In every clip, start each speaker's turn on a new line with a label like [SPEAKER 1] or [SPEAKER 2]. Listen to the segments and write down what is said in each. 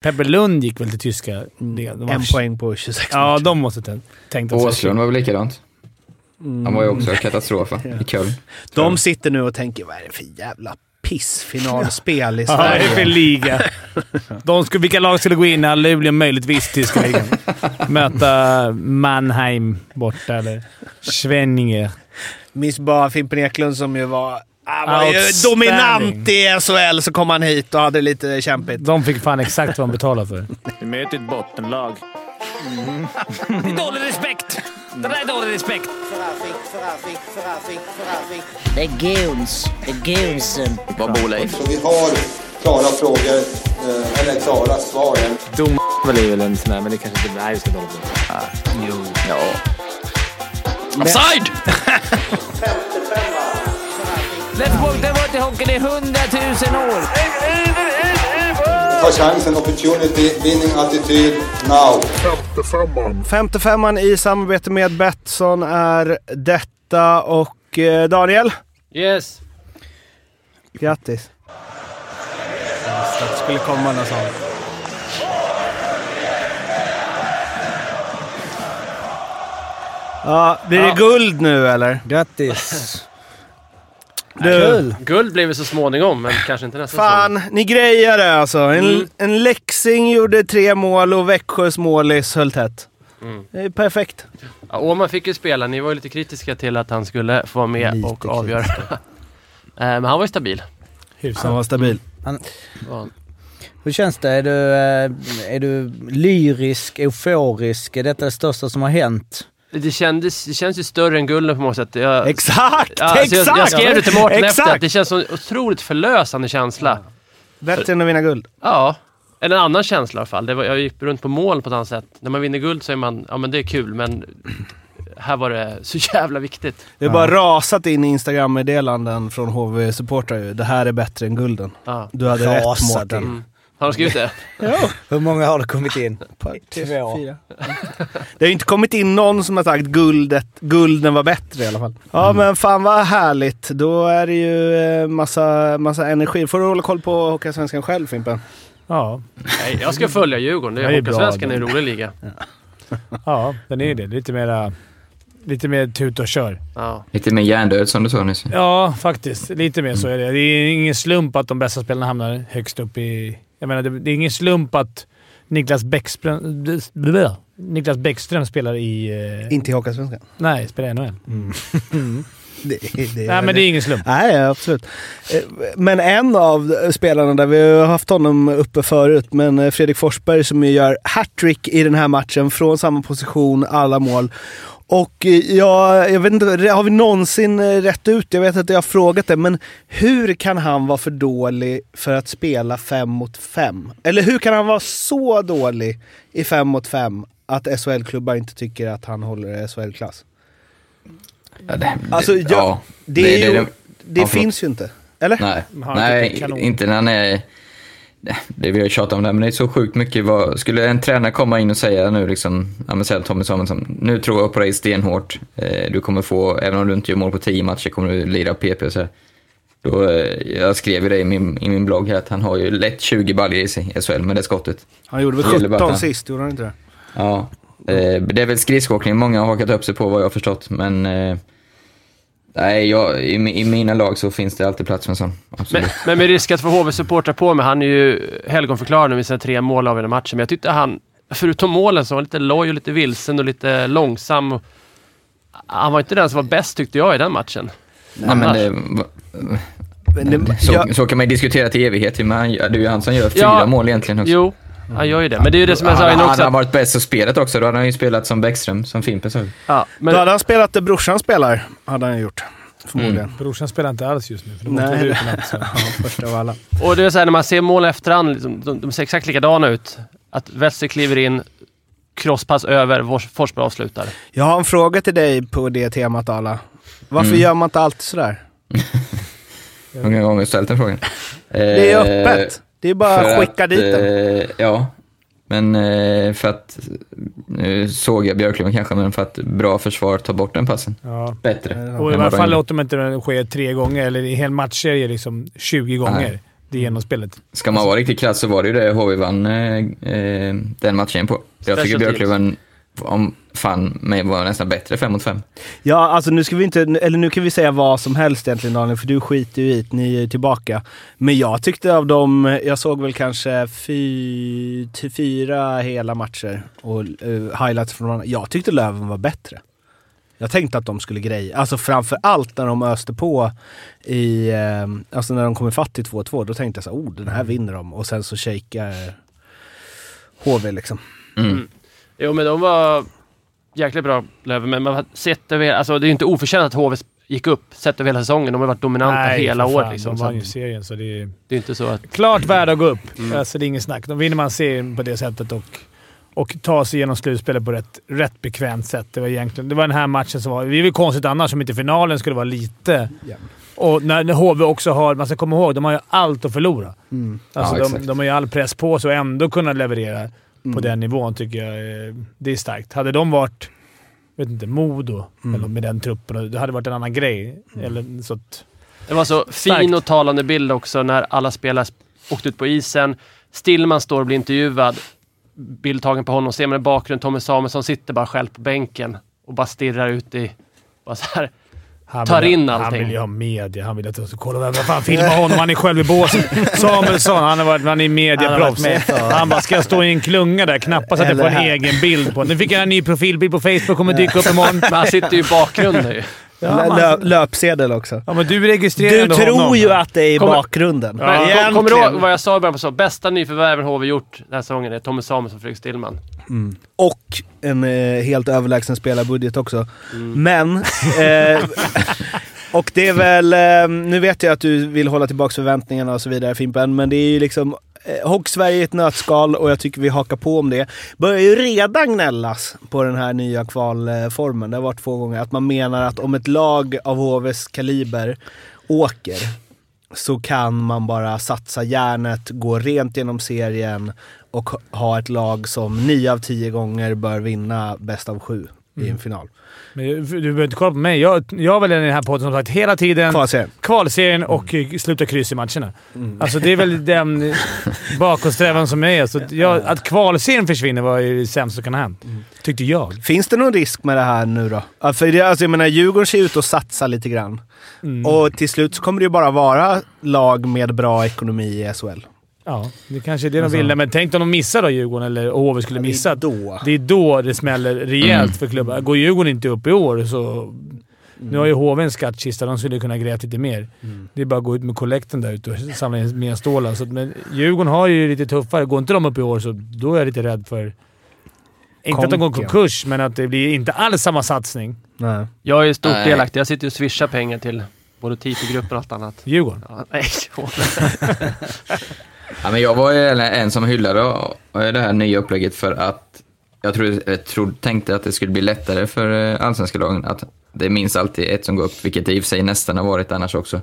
[SPEAKER 1] Pepper Lund gick väl till tyska? De
[SPEAKER 2] En poäng på 26
[SPEAKER 1] Ja,
[SPEAKER 2] matcher.
[SPEAKER 1] de måste tänkt tänkt att...
[SPEAKER 3] Åslund var väl likadant. Han var ju också
[SPEAKER 2] Mm.
[SPEAKER 3] katastrof va? i Köln.
[SPEAKER 2] De sitter nu och tänker, vad är det för jävla pissfinalspel i
[SPEAKER 1] Ja, det är för
[SPEAKER 2] Sverige?
[SPEAKER 1] liga. De skulle, vilka lag skulle gå in när Luleå möjligtvis tyska ligan? Möta Mannheim borta eller Schwenninger.
[SPEAKER 2] Minns bara Fimpen Eklund som ju var, han var ju dominant i SHL, så kom han hit och hade lite kämpigt.
[SPEAKER 1] De fick fan exakt vad de betalade för.
[SPEAKER 4] Vi möter ett bottenlag.
[SPEAKER 5] Det är dålig respekt. Det där är dålig respekt.
[SPEAKER 6] Det är guns. Det är gunsen.
[SPEAKER 7] Vad bor Leif?
[SPEAKER 8] Så vi har klara frågor, eh, eller klara svar.
[SPEAKER 4] Dom är väl en sån där, men det kanske inte... Vi ska dåligt på.
[SPEAKER 7] Jo. Ja. Offside!
[SPEAKER 5] Bort den bort i hockeyn i hundratusen år.
[SPEAKER 8] Ta chansen, opportunity, winning attityd, now.
[SPEAKER 2] 55an i samarbete med Betsson är detta och eh, Daniel,
[SPEAKER 9] Yes.
[SPEAKER 2] grattis. Det skulle komma någon sån. Ja, blir det guld nu eller?
[SPEAKER 10] Grattis!
[SPEAKER 2] Du,
[SPEAKER 9] Guld blir vi så småningom, men kanske inte nästa säsong.
[SPEAKER 2] fan, ni grejar det alltså. En,
[SPEAKER 9] Mm.
[SPEAKER 2] en Leksing gjorde tre mål och Växjös målis höll tätt.
[SPEAKER 9] Mm.
[SPEAKER 2] Det är perfekt.
[SPEAKER 9] Ja, Åman fick ju spela. Ni var ju lite kritiska till att han skulle få vara med
[SPEAKER 10] Lite
[SPEAKER 9] och avgöra. Eh, men han var ju stabil.
[SPEAKER 2] Han var stabil.
[SPEAKER 9] Ja.
[SPEAKER 10] Hur känns det? Är du, eh, är du lyrisk, euforisk? Är detta det största som har hänt?
[SPEAKER 9] Det, kändes, det känns ju större än gulden på något sätt. Jag,
[SPEAKER 2] Exakt!
[SPEAKER 9] Ja, alltså
[SPEAKER 2] exakt!
[SPEAKER 9] jag, jag skrev det till Mårten efter att det känns som en otroligt förlösande känsla.
[SPEAKER 2] Bättre än att vinna guld.
[SPEAKER 9] Ja, eller en annan känsla i alla fall. Det var, jag gick runt på mål på ett annat sätt. När man vinner guld så är man, ja men det är kul, men här var det så jävla viktigt.
[SPEAKER 2] Det är bara rasat in i Instagram-meddelanden från HV-supportrar ju. Det här är bättre än gulden.
[SPEAKER 9] Ja.
[SPEAKER 2] Du hade rätt
[SPEAKER 10] Rasat
[SPEAKER 2] Mårten.
[SPEAKER 9] Mm. Har de skrivit det?
[SPEAKER 10] Hur många har det kommit in? Två.
[SPEAKER 2] Fyra. Det har ju inte kommit in någon som har sagt guldet, gulden var bättre i alla fall. Ja men fan vad härligt. Då är det ju eh, massa, massa energi. Får du hålla koll på Hockeyallsvenskan själv Fimpen?
[SPEAKER 1] Ja,
[SPEAKER 9] Nej, jag ska följa Djurgården. Det
[SPEAKER 1] Det
[SPEAKER 9] är
[SPEAKER 1] är bra,
[SPEAKER 9] Hockeysvenskan är en
[SPEAKER 1] det.
[SPEAKER 9] rolig liga.
[SPEAKER 1] ja den är ju det. Lite mera... Lite mer tut och kör.
[SPEAKER 9] Ja.
[SPEAKER 3] Lite mer hjärndöd som du sa nyss.
[SPEAKER 1] Ja, faktiskt. Lite mer så är det. Det är ingen slump att de bästa spelarna hamnar högst upp i... Jag menar, det, det är ingen slump att Niklas Bäckström, Niklas Bäckström spelar i... Eh,
[SPEAKER 2] Inte i Hockeyallsvenskan.
[SPEAKER 1] nej, spelar i NHL.
[SPEAKER 2] Det, det,
[SPEAKER 1] Nej, men det är ingen slump.
[SPEAKER 2] Nej, absolut. Eh, Men en av spelarna där, vi har haft honom uppe förut, men eh, Fredrik Forsberg som ju gör hattrick i den här matchen från samma position, alla mål. Och eh, jag, jag vet inte, har vi någonsin eh, rätt ut? Jag vet att jag har frågat det, men hur kan han vara för dålig för att spela fem mot fem? Eller hur kan han vara så dålig i fem mot fem att SHL-klubbar inte tycker att han håller SHL-klass?
[SPEAKER 3] Ja, det,
[SPEAKER 2] Alltså,
[SPEAKER 3] det,
[SPEAKER 2] jag-
[SPEAKER 3] ja,
[SPEAKER 2] Det, är ju, det,
[SPEAKER 3] förlåt.
[SPEAKER 2] finns ju inte. Eller?
[SPEAKER 3] Nej, nej
[SPEAKER 1] inte
[SPEAKER 3] när han är... Det vi har tjatat om det, här, men det är så sjukt mycket. Vad, skulle en tränare komma in och säga nu, liksom, ja men säg Tommy Samuelsson, nu tror jag på dig stenhårt. Eh, du kommer få, även om du inte gör mål på tio matcher, kommer du lira PP och så här. Då, eh, jag skrev ju det i min, i min blogg här, att han har ju lätt 20 baljor i sig i SHL med det skottet.
[SPEAKER 2] Han gjorde väl
[SPEAKER 3] Det gäller bara
[SPEAKER 2] 17
[SPEAKER 3] att-
[SPEAKER 2] sist, gjorde han inte det?
[SPEAKER 3] Ja, eh, det är väl skridskoåkning många har hakat upp sig på vad jag har förstått, men eh, nej, jag, i, i mina lag så finns det alltid plats för en sån.
[SPEAKER 9] Men, men med risk att få HV-supportrar på mig, han är ju helgonförklarad nu med sina tre mål av den matchen. Men jag tyckte han, förutom målen, så var lite loj och lite vilsen och lite långsam. Och, han var inte den som var bäst tyckte jag i den matchen.
[SPEAKER 3] Nej, men det,
[SPEAKER 2] Men det
[SPEAKER 3] så,
[SPEAKER 2] jag,
[SPEAKER 3] så kan man ju diskutera till evighet, men det är ju han som gör fyra
[SPEAKER 9] Ja.
[SPEAKER 3] mål egentligen också.
[SPEAKER 9] Jo, han gör ju det. Men det är ju det som jag sa
[SPEAKER 3] hade,
[SPEAKER 9] innan
[SPEAKER 3] hade
[SPEAKER 9] också.
[SPEAKER 3] han
[SPEAKER 9] Att,
[SPEAKER 3] varit bäst på spelet också, då hade han ju spelat som Bäckström, som Fimpen sa.
[SPEAKER 9] ja,
[SPEAKER 2] då
[SPEAKER 9] men,
[SPEAKER 2] hade han spelat det brorsan spelar, hade han gjort. Förmodligen.
[SPEAKER 3] Mm.
[SPEAKER 1] Brorsan spelar inte alls just nu, för de
[SPEAKER 2] Nej.
[SPEAKER 1] åkte ut i natt. så.
[SPEAKER 2] Ja, första av alla.
[SPEAKER 9] och det är så här, när man ser mål efterhand, liksom, de, de ser exakt likadana ut. Att Wester kliver in, crosspass över, Fors- Forsberg avslutar.
[SPEAKER 2] Jag har en fråga till dig på det temat Ala. Varför
[SPEAKER 3] Mm.
[SPEAKER 2] gör man inte alltid sådär?
[SPEAKER 3] Hur många gånger har ställt den frågan?
[SPEAKER 2] Det är
[SPEAKER 3] Eh,
[SPEAKER 2] öppet. Det är bara
[SPEAKER 3] för
[SPEAKER 2] att skicka
[SPEAKER 3] att,
[SPEAKER 2] dit den.
[SPEAKER 3] eh, ja, men eh, för att, nu såg jag Björklund kanske, men för att bra försvar tar bort den passen.
[SPEAKER 1] Ja.
[SPEAKER 3] Bättre.
[SPEAKER 1] Och i varje fall låter man inte den ske tre gånger, eller i en hel matchserie liksom 20 gånger. det genomspelet.
[SPEAKER 3] Ska man vara riktigt krass så var det ju det HV vann eh, eh, den matchen på. Jag tycker Björklöven om fan mig var nästan bättre 5 mot 5.
[SPEAKER 2] Ja, alltså nu ska vi inte, eller nu kan vi säga vad som helst egentligen Daniel, för du skiter ju i det, ni är tillbaka. Men jag tyckte av dem, jag såg väl kanske fy, till fyra hela matcher och eh, highlights från varandra. Jag tyckte Löven var bättre. Jag tänkte att de skulle greja. Alltså framför allt när de öste på i, eh, alltså när de kom ifatt till 2-2, då tänkte jag så här, oh den här vinner de. Och sen så shakar HV liksom.
[SPEAKER 3] Mm.
[SPEAKER 9] Jo, men de var jäkligt bra, Löven. Men man har sett över, alltså det är ju inte oförtjänt att HV gick upp sett över hela säsongen. De har varit dominanta hela
[SPEAKER 1] för
[SPEAKER 9] året.
[SPEAKER 1] fan,
[SPEAKER 9] Liksom.
[SPEAKER 1] De
[SPEAKER 9] Så
[SPEAKER 1] vann ju serien, så det är
[SPEAKER 9] det är inte så att...
[SPEAKER 1] klart värda att gå upp.
[SPEAKER 9] Mm.
[SPEAKER 1] Alltså, det är inget snack. Då vinner man serien på det sättet och, och tar sig igenom slutspelet på rätt, rätt bekvämt sätt. Det var, egentligen, det var den här matchen som var... Det är väl konstigt annars om inte finalen skulle vara lite... Och när, när HV också har... Man ska komma ihåg, de har ju allt att förlora.
[SPEAKER 2] Mm.
[SPEAKER 1] Alltså
[SPEAKER 3] Ja,
[SPEAKER 1] de, de har ju all press på sig och ändå kunna leverera
[SPEAKER 2] Mm.
[SPEAKER 1] på den nivån tycker jag. Det är starkt. Hade de varit, vet inte, Modo
[SPEAKER 2] Mm.
[SPEAKER 1] eller med den truppen, det hade varit en annan grej. Eller, så att,
[SPEAKER 9] Det var så fin
[SPEAKER 1] Starkt.
[SPEAKER 9] och talande bild också när alla spelare åkte ut på isen. Stillman står och blir intervjuad. Bild tagen på honom. Ser man i bakgrunden Tommy Samuelsson sitter bara själv på bänken och bara stirrar ut i... Bara så här.
[SPEAKER 1] Han
[SPEAKER 9] Tar
[SPEAKER 1] vill,
[SPEAKER 9] in
[SPEAKER 1] Han
[SPEAKER 9] allting.
[SPEAKER 1] vill ju ha media. Han vill att jag ska kolla vem fan filma honom. Han är själv i båset. Samuelsson, han, har varit, han är
[SPEAKER 10] Han
[SPEAKER 1] medieproffs.
[SPEAKER 10] för-
[SPEAKER 1] Han bara, ska jag stå i en klunga där? Knappast att jag får en egen bild på Nu fick jag en ny profilbild på Facebook. Kommer dyka upp imorgon.
[SPEAKER 9] Men han sitter ju i bakgrunden ju.
[SPEAKER 1] Ja, man-
[SPEAKER 2] löpsedel också.
[SPEAKER 1] ja, men du registrerar
[SPEAKER 2] Du tror
[SPEAKER 1] honom.
[SPEAKER 2] ju att det är i
[SPEAKER 9] Kommer-
[SPEAKER 2] bakgrunden.
[SPEAKER 9] Men, kom, kommer du ihåg vad jag sa i början på så? Bästa nyförvärven HV gjort den här säsongen är Tommy Samuelsson och Fredrik Stillman.
[SPEAKER 2] Och en eh, helt överlägsen spelarbudget också. Men... Eh, och det är väl... Eh, nu vet jag att du vill hålla tillbaka förväntningarna och så vidare Fimpen, men det är ju liksom... Eh, Hockey-Sverige i ett nötskal och jag tycker vi hakar på om det. Börjar ju redan gnällas på den här nya kvalformen. Det har varit två gånger. Att man menar att om ett lag av HVs kaliber åker så kan man bara satsa järnet, gå rent genom serien och ha ett lag som nio av tio gånger bör vinna bäst av sju i en final.
[SPEAKER 1] Men du du behöver inte kolla på mig. Jag, jag har väl i den här podden som sagt hela tiden
[SPEAKER 2] Kvalserien.
[SPEAKER 1] kvalserien och mm. sluta kryss i matcherna. Alltså det är väl den bakåtsträvan som är. Så att, jag, att kvalserien försvinner var ju det sämsta som kan ha hänt. Tyckte jag.
[SPEAKER 2] Finns det någon risk med det här nu då? För det, alltså jag menar, Djurgården ser ut att satsa lite grann.
[SPEAKER 1] Mm.
[SPEAKER 2] Och till slut så kommer det ju bara vara lag med bra ekonomi i SHL.
[SPEAKER 1] Ja, det kanske är det de ville. Men tänk om de missar då Djurgården, eller HV skulle missa.
[SPEAKER 2] Då.
[SPEAKER 1] Det är då det smäller rejält
[SPEAKER 3] Mm.
[SPEAKER 1] för klubbar. Går Djurgården inte upp i år så... Nu har ju HV en skattkista. De skulle kunna grävt lite mer. Det är bara att gå ut med kollekten där ute och samla in mer stålar. Så men Djurgården har ju lite tuffare. Går inte de upp i år så då är jag lite rädd för... Inte att de går
[SPEAKER 2] Konken.
[SPEAKER 1] konkurs, men att det blir inte alls samma satsning.
[SPEAKER 2] Nej.
[SPEAKER 9] Jag är stort
[SPEAKER 3] Nej.
[SPEAKER 9] delaktig. Jag sitter och swishar pengar till både TIFO-grupper och allt annat.
[SPEAKER 1] Djurgården.
[SPEAKER 9] Ja, nej,
[SPEAKER 3] Ja, men jag var en som hyllade det här nya upplägget för att jag trodde, jag trodde, tänkte att det skulle bli lättare för eh, allsvenska lagen. Att det minst alltid ett som går upp, vilket det i och för sig nästan har varit annars också.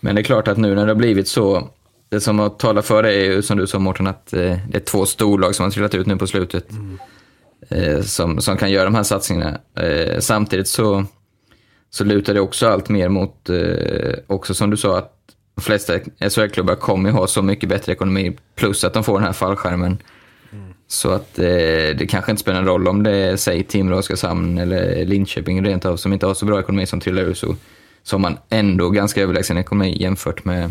[SPEAKER 3] Men det är klart att nu när det har blivit så, det som har talat för det är ju som du sa Mårten, att eh, det är två storlag som har trillat ut nu på slutet. Eh, som, som kan göra de här satsningarna. Eh, samtidigt så, så lutar det också allt mer mot, eh, också som du sa, att de flesta SHL-klubbar kommer ju ha så mycket bättre ekonomi, plus att de får den här fallskärmen. Så att eh, det kanske inte spelar någon roll om det är, säg Timrå, Oskarshamn eller Linköping rent av, som inte har så bra ekonomi som trillar ur, så, så har man ändå ganska överlägsen ekonomi jämfört med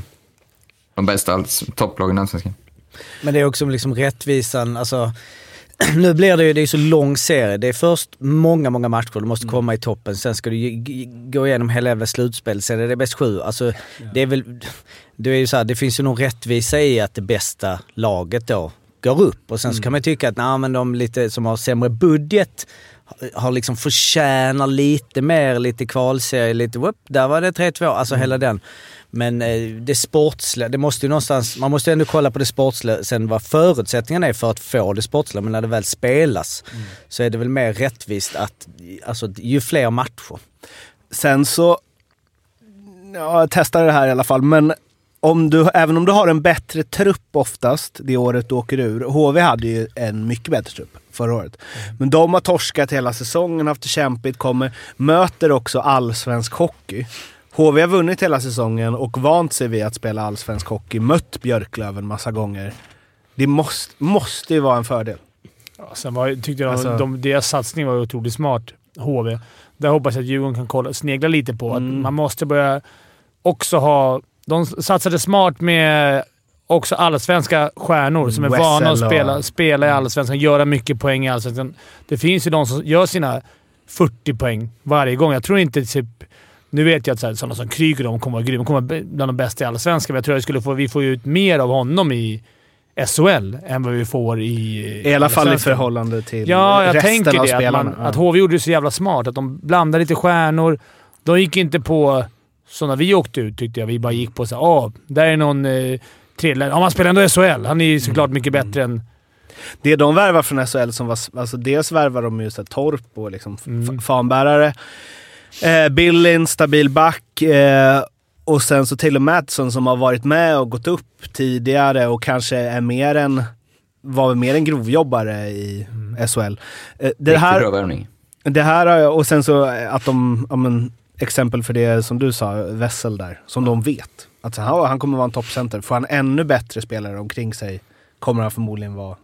[SPEAKER 3] de bästa topplagen i Allsvenskan.
[SPEAKER 10] Men det är också liksom rättvisan, alltså nu blir det ju, det är så lång serie. Det är först många, många matcher, du måste komma i toppen. Sen ska du gå igenom hela jävla slutspel, sen är det bäst sju. Alltså det är väl, det är ju så här, det finns ju någon rättvisa i att det bästa laget då går upp. Och sen så kan man ju tycka att nej, men de lite som har sämre budget har liksom förtjänar lite mer, lite kvalserie, lite whoop, där var det 3-2, alltså hela den. Men eh, det sportsliga, det måste ju någonstans, man måste ju ändå kolla på det sportsliga, sen vad förutsättningarna är för att få det sportsliga, men när det väl spelas så är det väl mer rättvist att, alltså ju fler matcher.
[SPEAKER 2] Sen så... Ja, jag testade det här i alla fall, men om du, även om du har en bättre trupp oftast det året du åker ur. HV hade ju en mycket bättre trupp förra året. Men de har torskat hela säsongen, haft det kämpigt, kommer, möter också allsvensk hockey. HV har vunnit hela säsongen och vant sig vid att spela allsvensk hockey, mött Björklöven massa gånger. Det måste, måste ju vara en fördel.
[SPEAKER 1] Ja, sen var, tyckte jag
[SPEAKER 2] Alltså-
[SPEAKER 1] de, deras satsning var otroligt smart, HV. Där hoppas jag att Djurgården kan kolla, snegla lite på. Att
[SPEAKER 2] Mm.
[SPEAKER 1] man måste börja också ha... De satsade smart med också allsvenska stjärnor som är
[SPEAKER 2] Wessel
[SPEAKER 1] vana att
[SPEAKER 2] och-
[SPEAKER 1] spela, spela i allsvenskan, göra mycket poäng i allsvenskan. Det finns ju de som gör sina 40 poäng varje gång. Jag tror inte typ... Nu vet jag att så här, sådana som Kryger de kommer vara grymma. De kommer vara bland de bästa i allsvenskan, men jag tror att vi skulle få, vi får ut mer av honom i SHL än vad vi får i
[SPEAKER 2] I alla fall i förhållande till
[SPEAKER 1] Ja, jag
[SPEAKER 2] resten
[SPEAKER 1] tänker
[SPEAKER 2] av
[SPEAKER 1] det. Att,
[SPEAKER 2] spelarna.
[SPEAKER 1] man, att HV gjorde det så jävla smart. Att de blandade lite stjärnor. De gick inte på... Så när vi åkte ut tyckte jag vi bara gick på så "Ah, där är någon eh, tredje... Ja, man spelar ändå SHL. Han är ju såklart mycket bättre än...
[SPEAKER 2] Det de värvar från SHL som var... Alltså dels värvar de ju så här Torp och liksom
[SPEAKER 1] Mm.
[SPEAKER 2] fanbärare. Eh, Billin, stabil back. Eh, och sen så med Mattsson som har varit med och gått upp tidigare och kanske är mer en... Var mer en grovjobbare i SHL. Eh, det här,
[SPEAKER 3] bra värvning.
[SPEAKER 2] det här och sen så att de, ja men, exempel för det som du sa, Wessel där, som de vet. Att han, han kommer vara en toppcenter. Får han ännu bättre spelare omkring sig kommer han förmodligen vara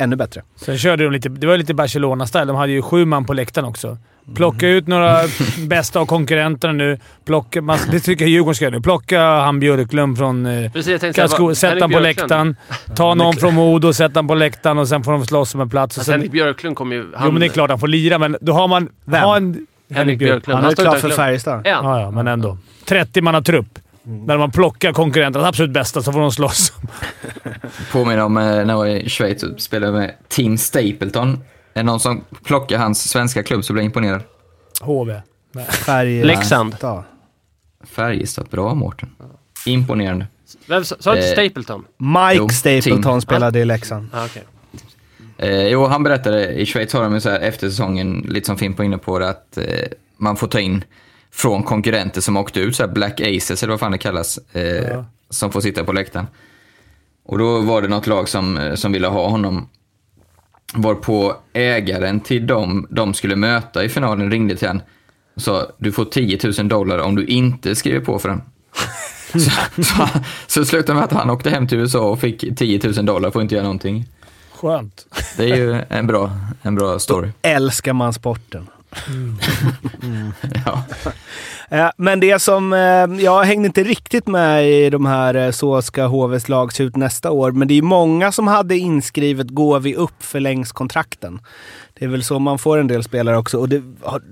[SPEAKER 2] ännu bättre.
[SPEAKER 1] Sen körde de lite... Det var lite Barcelona-style. De hade ju sju man på läktaren också. Plocka ut några bästa av konkurrenterna nu. Plocka, man, det tycker jag Djurgården ska göra nu. Plocka han Björklund från eh, Karlskoga. Sätt
[SPEAKER 9] Henrik
[SPEAKER 1] han på läktaren. Ta någon från Modo, sätt han på läktaren och sen får de slåss om en plats. Och
[SPEAKER 9] Alltså,
[SPEAKER 1] sen,
[SPEAKER 9] Henrik Björklund kommer ju...
[SPEAKER 1] jo, men det är klart han får lira, men då har man...
[SPEAKER 2] Vem?
[SPEAKER 1] Ha en,
[SPEAKER 9] Henrik Björklund.
[SPEAKER 2] Han är klar för. Färjestad.
[SPEAKER 9] Är han?
[SPEAKER 1] Ja, ja, men ändå. 30 manna trupp. När man plockar konkurrenterna, absolut bästa, så får de slåss.
[SPEAKER 3] Påminner om eh, när jag var i Schweiz och spelade med Team Stapleton. Är det någon som plockar hans svenska klubb så blir jag imponerad.
[SPEAKER 1] HV.
[SPEAKER 2] Färjestad.
[SPEAKER 9] Leksand.
[SPEAKER 3] Färjestad, bra Mårten. Imponerande.
[SPEAKER 9] Vem sa du
[SPEAKER 3] Eh,
[SPEAKER 9] Stapleton?
[SPEAKER 2] Mike
[SPEAKER 3] Jo,
[SPEAKER 2] Stapleton
[SPEAKER 3] Tim.
[SPEAKER 2] spelade i Leksand.
[SPEAKER 9] Ah, okej.
[SPEAKER 3] Eh, jo, han berättade, i Schweiz har de ju så här efter säsongen, lite som Fimp var inne på det, att eh, man får ta in från konkurrenter som åkte ut, så Black Aces eller vad fan det kallas, eh, som får sitta på läktaren. Och då var det något lag som, eh, som ville ha honom, varpå ägaren till dem de skulle möta i finalen ringde till honom och sa du får 10 000 dollar om du inte skriver på för den. så, så, så slutade med att han åkte hem till USA och fick 10 000 dollar för att inte göra någonting.
[SPEAKER 1] Skönt.
[SPEAKER 3] Det är ju en bra, en bra story.
[SPEAKER 2] Älskar man sporten.
[SPEAKER 3] Ja.
[SPEAKER 2] Eh, Men det som, eh, jag hängde inte riktigt med i de här eh, så ska HVs lag se ut nästa år, men det är många som hade inskrivet går vi upp förlängs kontrakten. Det är väl så man får en del spelare också och det har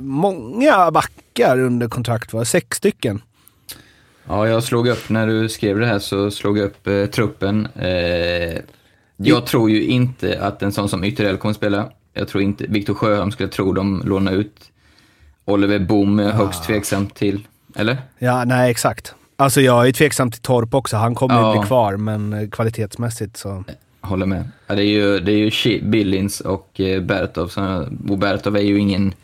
[SPEAKER 2] många backar under kontrakt va? Sex stycken.
[SPEAKER 3] ja, jag slog upp, när du skrev det här så slog jag upp eh, truppen. Eh, jag tror ju inte att en sån som Ytterell kommer spela. Jag tror inte, Viktor Sjöholm skulle jag tro de lånar ut. Oliver Boom är högst tveksam till, eller?
[SPEAKER 2] Ja, nej exakt. Alltså jag är tveksam till Torp också. Han kommer ju
[SPEAKER 3] Ja.
[SPEAKER 2] bli kvar, men eh, kvalitetsmässigt så...
[SPEAKER 3] Håller med. Ja, det är ju, det är ju Billings och eh, Bertov. Och Bertov är ju ingen,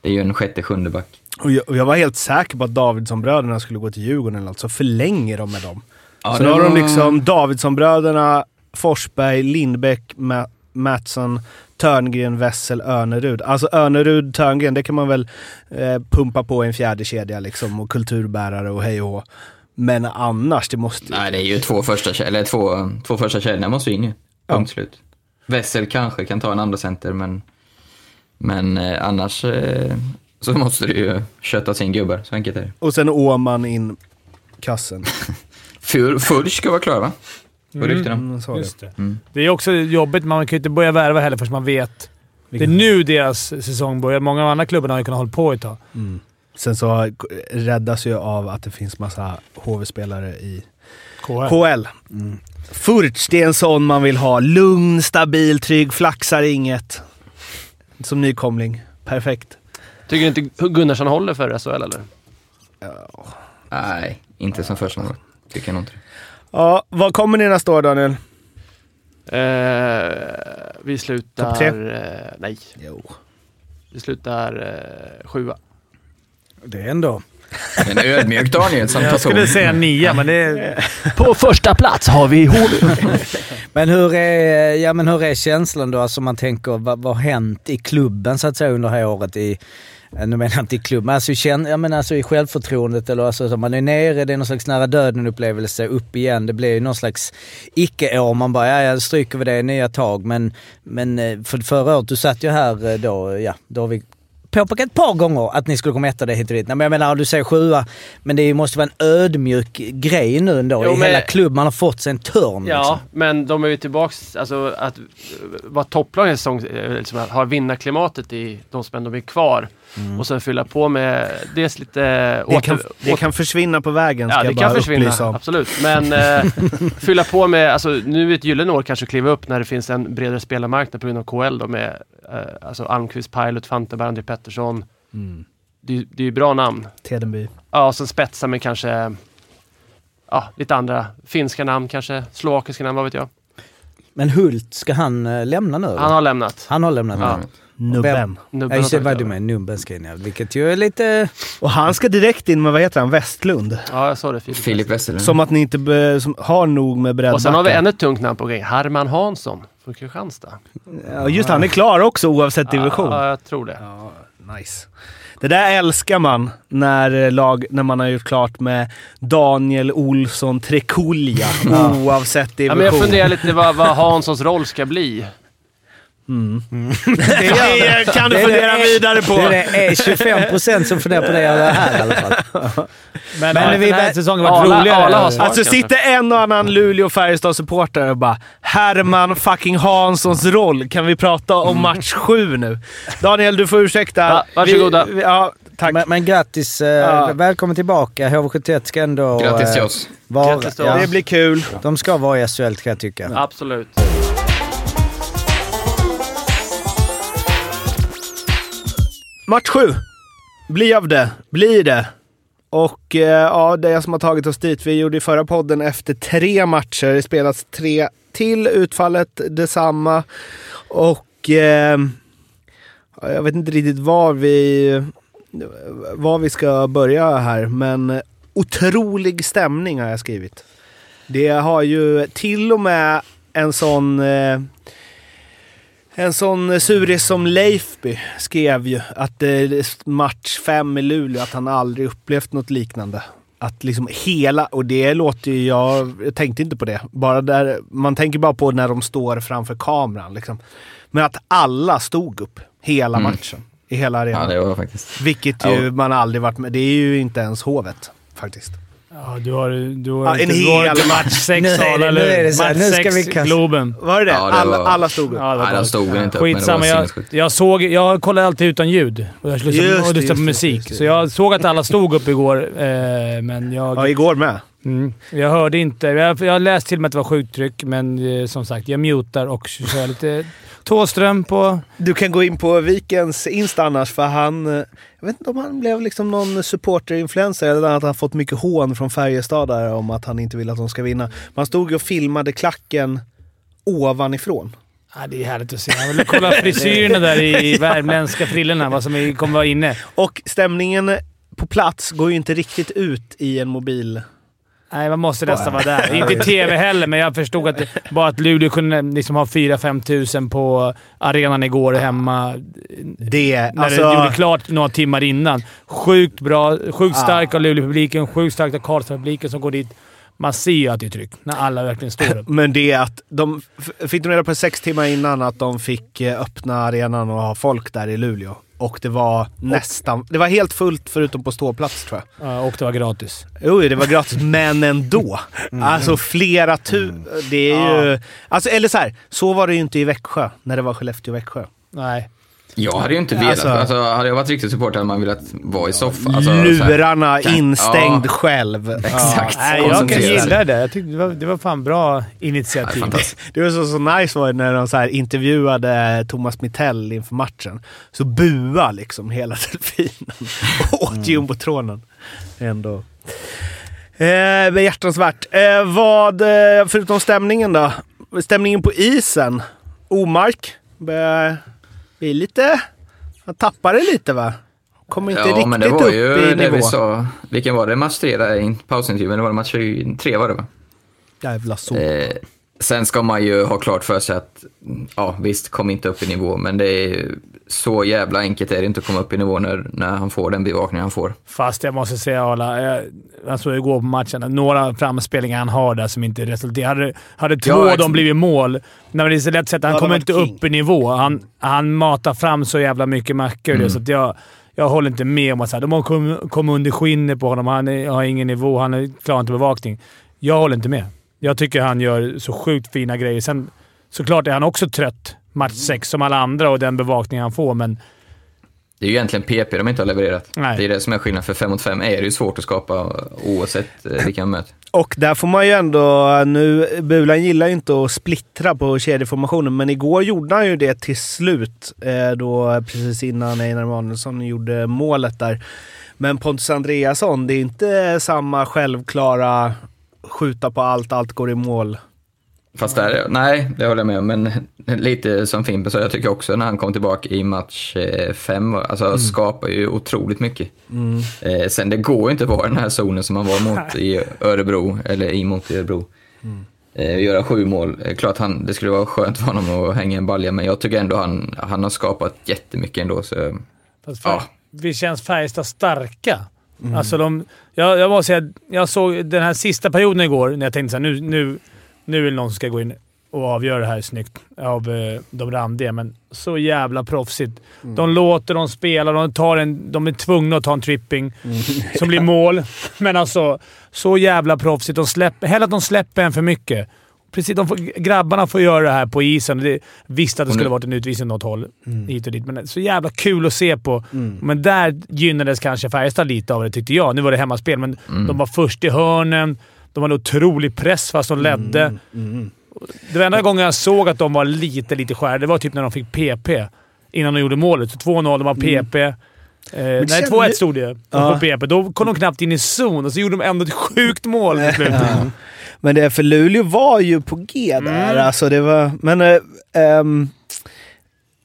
[SPEAKER 3] det är ju en sjätte, sjunde back.
[SPEAKER 2] Och jag, och jag var helt säker på att Davidsson-bröderna skulle gå till Djurgården eller något, så förlänger de med dem.
[SPEAKER 3] Ja,
[SPEAKER 2] så då har de
[SPEAKER 3] var-
[SPEAKER 2] liksom Davidsson-bröderna, Forsberg, Lindbäck, Ma- Mattsson, Törngren, Wessel, Örnerud. Alltså Örnerud, Törngren, det kan man väl eh, pumpa på i en fjärde kedja liksom och kulturbärare och hej och. Men annars, det måste...
[SPEAKER 3] Nej, det är ju två första, eller två, två första kedjorna måste in ju. Punkt slut. Wessel kanske kan ta en andra center, men, men eh, annars eh, så måste du ju köta sin gubbar. Så enkelt är det.
[SPEAKER 2] Och sen Åman in kassen.
[SPEAKER 3] Furch ska vara klar va? På ryktena.
[SPEAKER 2] Mm, så är det.
[SPEAKER 1] Just det. Det är också jobbigt. Man kan ju inte börja värva heller förrän man vet. Det är nu deras säsong börjar. Många av andra klubbarna har ju kunnat hålla på ett tag.
[SPEAKER 2] Sen så räddas ju av att det finns massa HV-spelare i
[SPEAKER 1] KHL.
[SPEAKER 2] KL. Mm. Furch, det är en sån man vill ha. Lugn, stabil, trygg, flaxar inget. Som nykomling. Perfekt.
[SPEAKER 9] Tycker du inte Gunnarsson håller för SHL eller?
[SPEAKER 3] Nej, inte som första målet. Tycker jag nog inte.
[SPEAKER 2] Ja, vad kommer ni nästa år Daniel?
[SPEAKER 9] Eh, vi slutar...
[SPEAKER 2] Topp tre?
[SPEAKER 9] Eh, nej.
[SPEAKER 2] Jo.
[SPEAKER 9] Vi slutar eh, sjua.
[SPEAKER 10] Det är ändå...
[SPEAKER 3] En ödmjuk Daniel som
[SPEAKER 1] Jag skulle säga nia, men det är...
[SPEAKER 9] På första plats har vi HV.
[SPEAKER 10] Men hur är, ja, men hur är känslan då? Alltså man tänker, vad, vad har hänt i klubben så att säga under det här året? I, Nu menar jag inte i klubb, men alltså, känn- jag menar alltså i självförtroendet eller alltså man är nere, det är någon slags nära döden-upplevelse, upp igen. Det blir ju någon slags icke-år. Man bara, ja, ja, stryker vi det nya tag. Men, men eh, för förra året, du satt ju här eh, då, ja, då har vi påpekat ett par gånger att ni skulle komma etta det hit och dit. Nej, men jag menar, du säger sjua, men det måste vara en ödmjuk grej nu ändå
[SPEAKER 9] Jo,
[SPEAKER 10] i
[SPEAKER 9] men-
[SPEAKER 10] hela klubben. Man har fått sig en törn.
[SPEAKER 9] Ja,
[SPEAKER 10] liksom.
[SPEAKER 9] men de är ju tillbaks, alltså att eh, vara topplag en säsong, eh, liksom, att ha vinnarklimatet i de som ändå är kvar. Och sen fylla på med dels lite
[SPEAKER 2] Det
[SPEAKER 9] åter,
[SPEAKER 2] kan, det kan försvinna på vägen, ska
[SPEAKER 9] Ja, det
[SPEAKER 2] jag
[SPEAKER 9] kan
[SPEAKER 2] bara
[SPEAKER 9] försvinna.
[SPEAKER 2] upplysa om.
[SPEAKER 9] Absolut. Men eh, fylla på med, alltså nu är ett gyllene år kanske att kliva upp när det finns en bredare spelarmarknad på grund av KL då med eh, alltså Almqvist, Pilot, Fantenberg, André Pettersson.
[SPEAKER 2] Mm.
[SPEAKER 9] Det, det är ju bra namn.
[SPEAKER 2] Tedenby.
[SPEAKER 9] Ja, och sen spetsa med kanske ja, lite andra finska namn kanske, slovakiska namn, vad vet jag.
[SPEAKER 10] Men Hult, ska han eh, lämna nu?
[SPEAKER 9] Han har lämnat.
[SPEAKER 10] han har lämnat
[SPEAKER 9] Ja.
[SPEAKER 10] Nu.
[SPEAKER 2] Nubben.
[SPEAKER 9] Nubben
[SPEAKER 10] Ja vad
[SPEAKER 9] tagit
[SPEAKER 10] du med. Nubben ska in ja. Vilket ju är lite...
[SPEAKER 2] Och han ska direkt in med, vad heter han, Westlund.
[SPEAKER 9] Ja, jag sa det. Filip.
[SPEAKER 3] Filip Westerlund.
[SPEAKER 2] Som att ni inte be, som har nog med breddbackar.
[SPEAKER 9] Och sen har vi ännu ett tungt namn på gång. Herman Hansson från Kristianstad.
[SPEAKER 2] Ja, just han är klar också oavsett division.
[SPEAKER 9] Ja, jag tror det.
[SPEAKER 2] Ja, nice. Det där älskar man när, eh, lag, när man har gjort klart med Daniel Olsson Trekulja, oavsett
[SPEAKER 9] Ja,
[SPEAKER 2] division.
[SPEAKER 9] men jag funderar lite vad, vad Hanssons roll ska bli.
[SPEAKER 2] Det kan du
[SPEAKER 10] Det är
[SPEAKER 2] fundera
[SPEAKER 10] det-
[SPEAKER 2] vidare på.
[SPEAKER 10] Det är, det är 25% som funderar på det här i alla fall.
[SPEAKER 1] Men,
[SPEAKER 10] Men
[SPEAKER 1] men
[SPEAKER 10] vi-
[SPEAKER 1] den här säsongen har varit roligare.
[SPEAKER 9] Arla har.
[SPEAKER 2] Alltså
[SPEAKER 9] kanske.
[SPEAKER 2] sitter en och annan Luleå Färjestad-supporter och bara “Herman fucking Hanssons roll, kan vi prata om match sju nu?” Daniel, du får ursäkta.
[SPEAKER 9] Ja, varsågoda.
[SPEAKER 2] Vi, vi, ja, tack.
[SPEAKER 10] Men, men grattis. Eh,
[SPEAKER 2] Ja.
[SPEAKER 10] Välkommen tillbaka. HV71 ska ändå...
[SPEAKER 3] Grattis till
[SPEAKER 10] eh,
[SPEAKER 3] oss.
[SPEAKER 10] Vara,
[SPEAKER 9] Grattis till
[SPEAKER 10] ja,
[SPEAKER 9] oss.
[SPEAKER 2] det blir kul.
[SPEAKER 10] De ska vara i SHL kan jag tycka.
[SPEAKER 9] Absolut.
[SPEAKER 2] Match sju. Bli av det. Blir det. Och eh, ja, det som har tagit oss dit. Vi gjorde i förra podden efter tre matcher. Det spelats tre till. Utfallet detsamma. Och eh, jag vet inte riktigt var vi, var vi ska börja här. Men otrolig stämning har jag skrivit. Det har ju till och med en sån... Eh, en sån suris som Leifby skrev ju att eh, match fem i Luleå, att han aldrig upplevt något liknande. Att liksom hela, och det låter ju, jag, jag tänkte inte på det. Bara där, man tänker bara på när de står framför kameran. Liksom. Men att alla stod upp hela
[SPEAKER 3] Mm.
[SPEAKER 2] matchen. I hela
[SPEAKER 3] Ja,
[SPEAKER 2] arenan.
[SPEAKER 3] det var faktiskt.
[SPEAKER 2] Vilket
[SPEAKER 3] Ja.
[SPEAKER 2] ju man aldrig varit med. Det är ju inte ens Hovet faktiskt.
[SPEAKER 1] Ja, du har, du har
[SPEAKER 2] Ja,
[SPEAKER 1] inte,
[SPEAKER 2] en
[SPEAKER 1] du har
[SPEAKER 2] hel
[SPEAKER 1] inte
[SPEAKER 2] match.
[SPEAKER 1] sex
[SPEAKER 10] det-
[SPEAKER 1] Sala,
[SPEAKER 10] nu är det så här,
[SPEAKER 1] Match
[SPEAKER 10] nu ska vi kasta-
[SPEAKER 1] Globen.
[SPEAKER 2] Var det det?
[SPEAKER 3] Ja, det
[SPEAKER 2] alla,
[SPEAKER 3] var-
[SPEAKER 2] alla stod upp.
[SPEAKER 3] De
[SPEAKER 1] galet.
[SPEAKER 3] stod väl inte upp, men det
[SPEAKER 1] Skitsamma.
[SPEAKER 3] var
[SPEAKER 1] Jag, jag, såg, jag kollar alltid utan ljud och jag och lyssnar på musik.
[SPEAKER 2] just.
[SPEAKER 1] Så jag såg att alla stod upp igår, eh, men jag,
[SPEAKER 2] Ja, igår med.
[SPEAKER 1] mm, jag hörde inte. Jag, jag har läst till mig att det var sjuktryck, men eh, som sagt, jag mutar och kör lite Tåström på...
[SPEAKER 2] Du kan gå in på Vikens Insta annars, för han... eh, Jag vet inte om han blev liksom någon supporter-influencer eller att han fått mycket hån från Färjestad där om att han inte vill att de ska vinna. Man stod ju och filmade klacken ovanifrån.
[SPEAKER 1] Ja, det är härligt att se. Jag vill kolla frisyrerna där i värmländska frillorna, vad som är, kommer vara inne.
[SPEAKER 2] Och stämningen på plats går ju inte riktigt ut i en mobil.
[SPEAKER 1] Nej, man måste nästan vara där. Inte i TV heller, men jag förstod att bara att Luleå kunde liksom ha 4-5 tusen på arenan igår hemma.
[SPEAKER 2] Det,
[SPEAKER 1] När
[SPEAKER 2] alltså...
[SPEAKER 1] det gjorde klart några timmar innan. Sjukt bra. Sjukt
[SPEAKER 2] Ah.
[SPEAKER 1] stark av Luleå-publiken. Sjukt stark av Karlstad-publiken som går dit. Man ser ju att det är tryck när alla verkligen står upp.
[SPEAKER 2] Men det är att de fick de reda på sex timmar innan att de fick eh, öppna arenan och ha folk där i Luleå. Och det var nästan... Det var helt fullt förutom på ståplats tror jag.
[SPEAKER 1] Ja, och det var gratis.
[SPEAKER 2] Jo, det var gratis, men ändå. Alltså flera tu... Det är ju... Alltså, eller så här, så var det ju inte i Växjö, när det var Skellefteå-Växjö.
[SPEAKER 1] Nej.
[SPEAKER 3] Jag hade ju inte velat,
[SPEAKER 2] Alltså-
[SPEAKER 3] alltså, hade jag varit riktig supporter hade man velat vara i soffan. Alltså,
[SPEAKER 2] Lurarna,
[SPEAKER 3] kan-
[SPEAKER 2] instängd
[SPEAKER 3] Ja.
[SPEAKER 2] själv.
[SPEAKER 3] Exakt.
[SPEAKER 1] Nej, jag kan gilla det. Jag tyckte det var, det var fan bra
[SPEAKER 3] Ja,
[SPEAKER 1] initiativ.
[SPEAKER 3] fantastiskt.
[SPEAKER 2] Det var så, så nice var det när de så här intervjuade Thomas Mittell inför matchen. Så bua liksom hela delfinen. Åt jumbotronen. Ändå. Eh, behjärtansvärt. Eh, vad, eh, förutom stämningen då? Stämningen på isen. Omark börjar bli lite... Han tappade lite va? Kommer inte
[SPEAKER 3] Ja,
[SPEAKER 2] riktigt
[SPEAKER 3] men det var
[SPEAKER 2] upp
[SPEAKER 3] ju
[SPEAKER 2] i
[SPEAKER 3] det
[SPEAKER 2] nivå.
[SPEAKER 3] vi sa. Vilken var det? Match tre där i pausintervjun? Det var match tre var det va?
[SPEAKER 2] Jävla så.
[SPEAKER 3] Eh, sen ska man ju ha klart för sig att, ja visst, kom inte upp i nivå, men det är, så jävla enkelt är det inte att komma upp i nivå när, när han får den bevakning han får.
[SPEAKER 1] Fast jag måste säga Arla, jag, jag såg igår på matchen, några framspelningar han har där som inte resulterar. Hade, hade två
[SPEAKER 3] Ja,
[SPEAKER 1] av
[SPEAKER 3] ex-
[SPEAKER 1] dem blivit mål, när det är så lätt sett, han
[SPEAKER 2] Ja,
[SPEAKER 1] kommer inte
[SPEAKER 2] king.
[SPEAKER 1] upp i nivå. Han, han matar fram så jävla mycket mackor
[SPEAKER 3] Mm.
[SPEAKER 1] så att jag, jag håller inte med om att så här, de har kommit kom under skinnet på honom. Han är, har ingen nivå. Han är- klarar inte bevakning. Jag håller inte med. Jag tycker han gör så sjukt fina grejer. Sen såklart är han också trött match sex som alla andra och den bevakning han får, men
[SPEAKER 3] Det är ju egentligen PP de inte har levererat.
[SPEAKER 1] Nej.
[SPEAKER 3] Det är det som är skillnaden. För 5 mot 5 är det ju svårt att skapa oavsett eh, vilka man möter.
[SPEAKER 2] Och där får man ju ändå... Nu, Bulan gillar ju inte att splittra på kedjeformationen, men igår gjorde han ju det till slut. Eh, då precis innan Einar Emanuelsson gjorde målet där. Men Pontus Andreasson, det är inte samma självklara skjuta på allt, allt går i mål.
[SPEAKER 3] Fast där, nej, det håller jag med om. Men lite som Fimpen sa, jag tycker också när han kom tillbaka i match eh, fem, alltså skapar ju otroligt mycket. Eh, sen det går ju inte att vara i den här zonen som han var mot i Örebro, eller i mot i Örebro. Eh, göra sju mål. Eh, klart han, det skulle vara skönt för honom att hänga en balja, men jag tycker ändå han, han har skapat jättemycket ändå. Så,
[SPEAKER 1] Fast för,
[SPEAKER 3] Ja.
[SPEAKER 1] Vi känns Färjestad starka. Alltså de, jag, jag måste säga, jag såg den här sista perioden igår när jag tänkte såhär, nu, nu, nu är det någon som ska gå in och avgöra det här snyggt av eh, de randiga, men så jävla proffsigt. De låter dem spela, de, tar en, de är tvungna att ta en tripping som blir mål. Men alltså, så jävla proffsigt. De släpper, hellre att de släpper en för mycket. Precis, de får, grabbarna får göra det här på isen. Det, visst att det skulle varit en utvisning åt något håll hit och dit, men så jävla kul att se på. Men där gynnades kanske Färjestad lite av det tyckte jag. Nu var det hemmaspel, men de var först i hörnen. De hade otrolig press fast de ledde. Det var enda gången jag såg att de var lite, lite skär, det var typ när de fick PP innan de gjorde målet. Så 2-0, de var PP. Eh, nej,
[SPEAKER 2] känner
[SPEAKER 1] 2-1
[SPEAKER 2] du-
[SPEAKER 1] stod det. De
[SPEAKER 2] Ja.
[SPEAKER 1] PP. Då kom de knappt in i zon och så gjorde de ändå ett sjukt mål i slutet.
[SPEAKER 2] Men det, för Luleå var ju på G där. Alltså det var, men eh, ehm,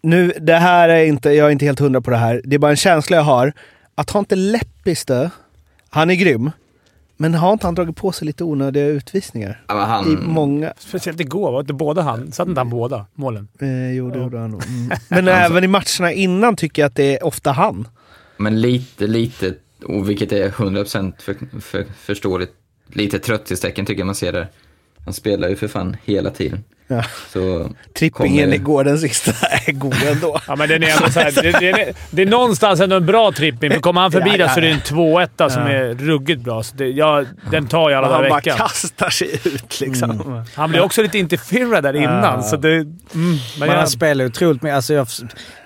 [SPEAKER 2] nu, det här är inte, jag är inte helt hundra på det här. Det är bara en känsla jag har. Att ha inte Lepistö, han är grym, men har inte han dragit på sig lite onödiga utvisningar?
[SPEAKER 3] ja, men
[SPEAKER 2] I
[SPEAKER 3] han,
[SPEAKER 2] många...
[SPEAKER 1] Speciellt igår. Var inte båda han? Satt inte han båda målen?
[SPEAKER 2] Eh, jo, det gjorde han nog. Mm. Men även i matcherna innan tycker jag att det är ofta han.
[SPEAKER 3] men lite, lite, och vilket är 100% för, för, förståeligt, lite trötthetstecken tycker jag man ser där. Han spelar ju för fan hela tiden.
[SPEAKER 2] Ja.
[SPEAKER 3] Så
[SPEAKER 2] Trippingen
[SPEAKER 3] kommer-
[SPEAKER 2] igår, den sista, är god ändå.
[SPEAKER 1] Ja, men den är ändå så här, det, det, är- det är någonstans ändå en bra tripping. För kommer han förbi
[SPEAKER 2] Ja,
[SPEAKER 1] där
[SPEAKER 2] ja,
[SPEAKER 1] så är det en 2-1 som
[SPEAKER 2] Ja.
[SPEAKER 1] är ruggigt bra. Så det, ja, den tar jag alla
[SPEAKER 2] han
[SPEAKER 1] dagar
[SPEAKER 2] bara
[SPEAKER 1] veckan.
[SPEAKER 2] kastar sig ut liksom.
[SPEAKER 1] Han blev också lite interferad där innan,
[SPEAKER 2] Ja.
[SPEAKER 1] så det... Mm, men
[SPEAKER 10] Men
[SPEAKER 1] jag,
[SPEAKER 10] han spelar otroligt mycket. Alltså jag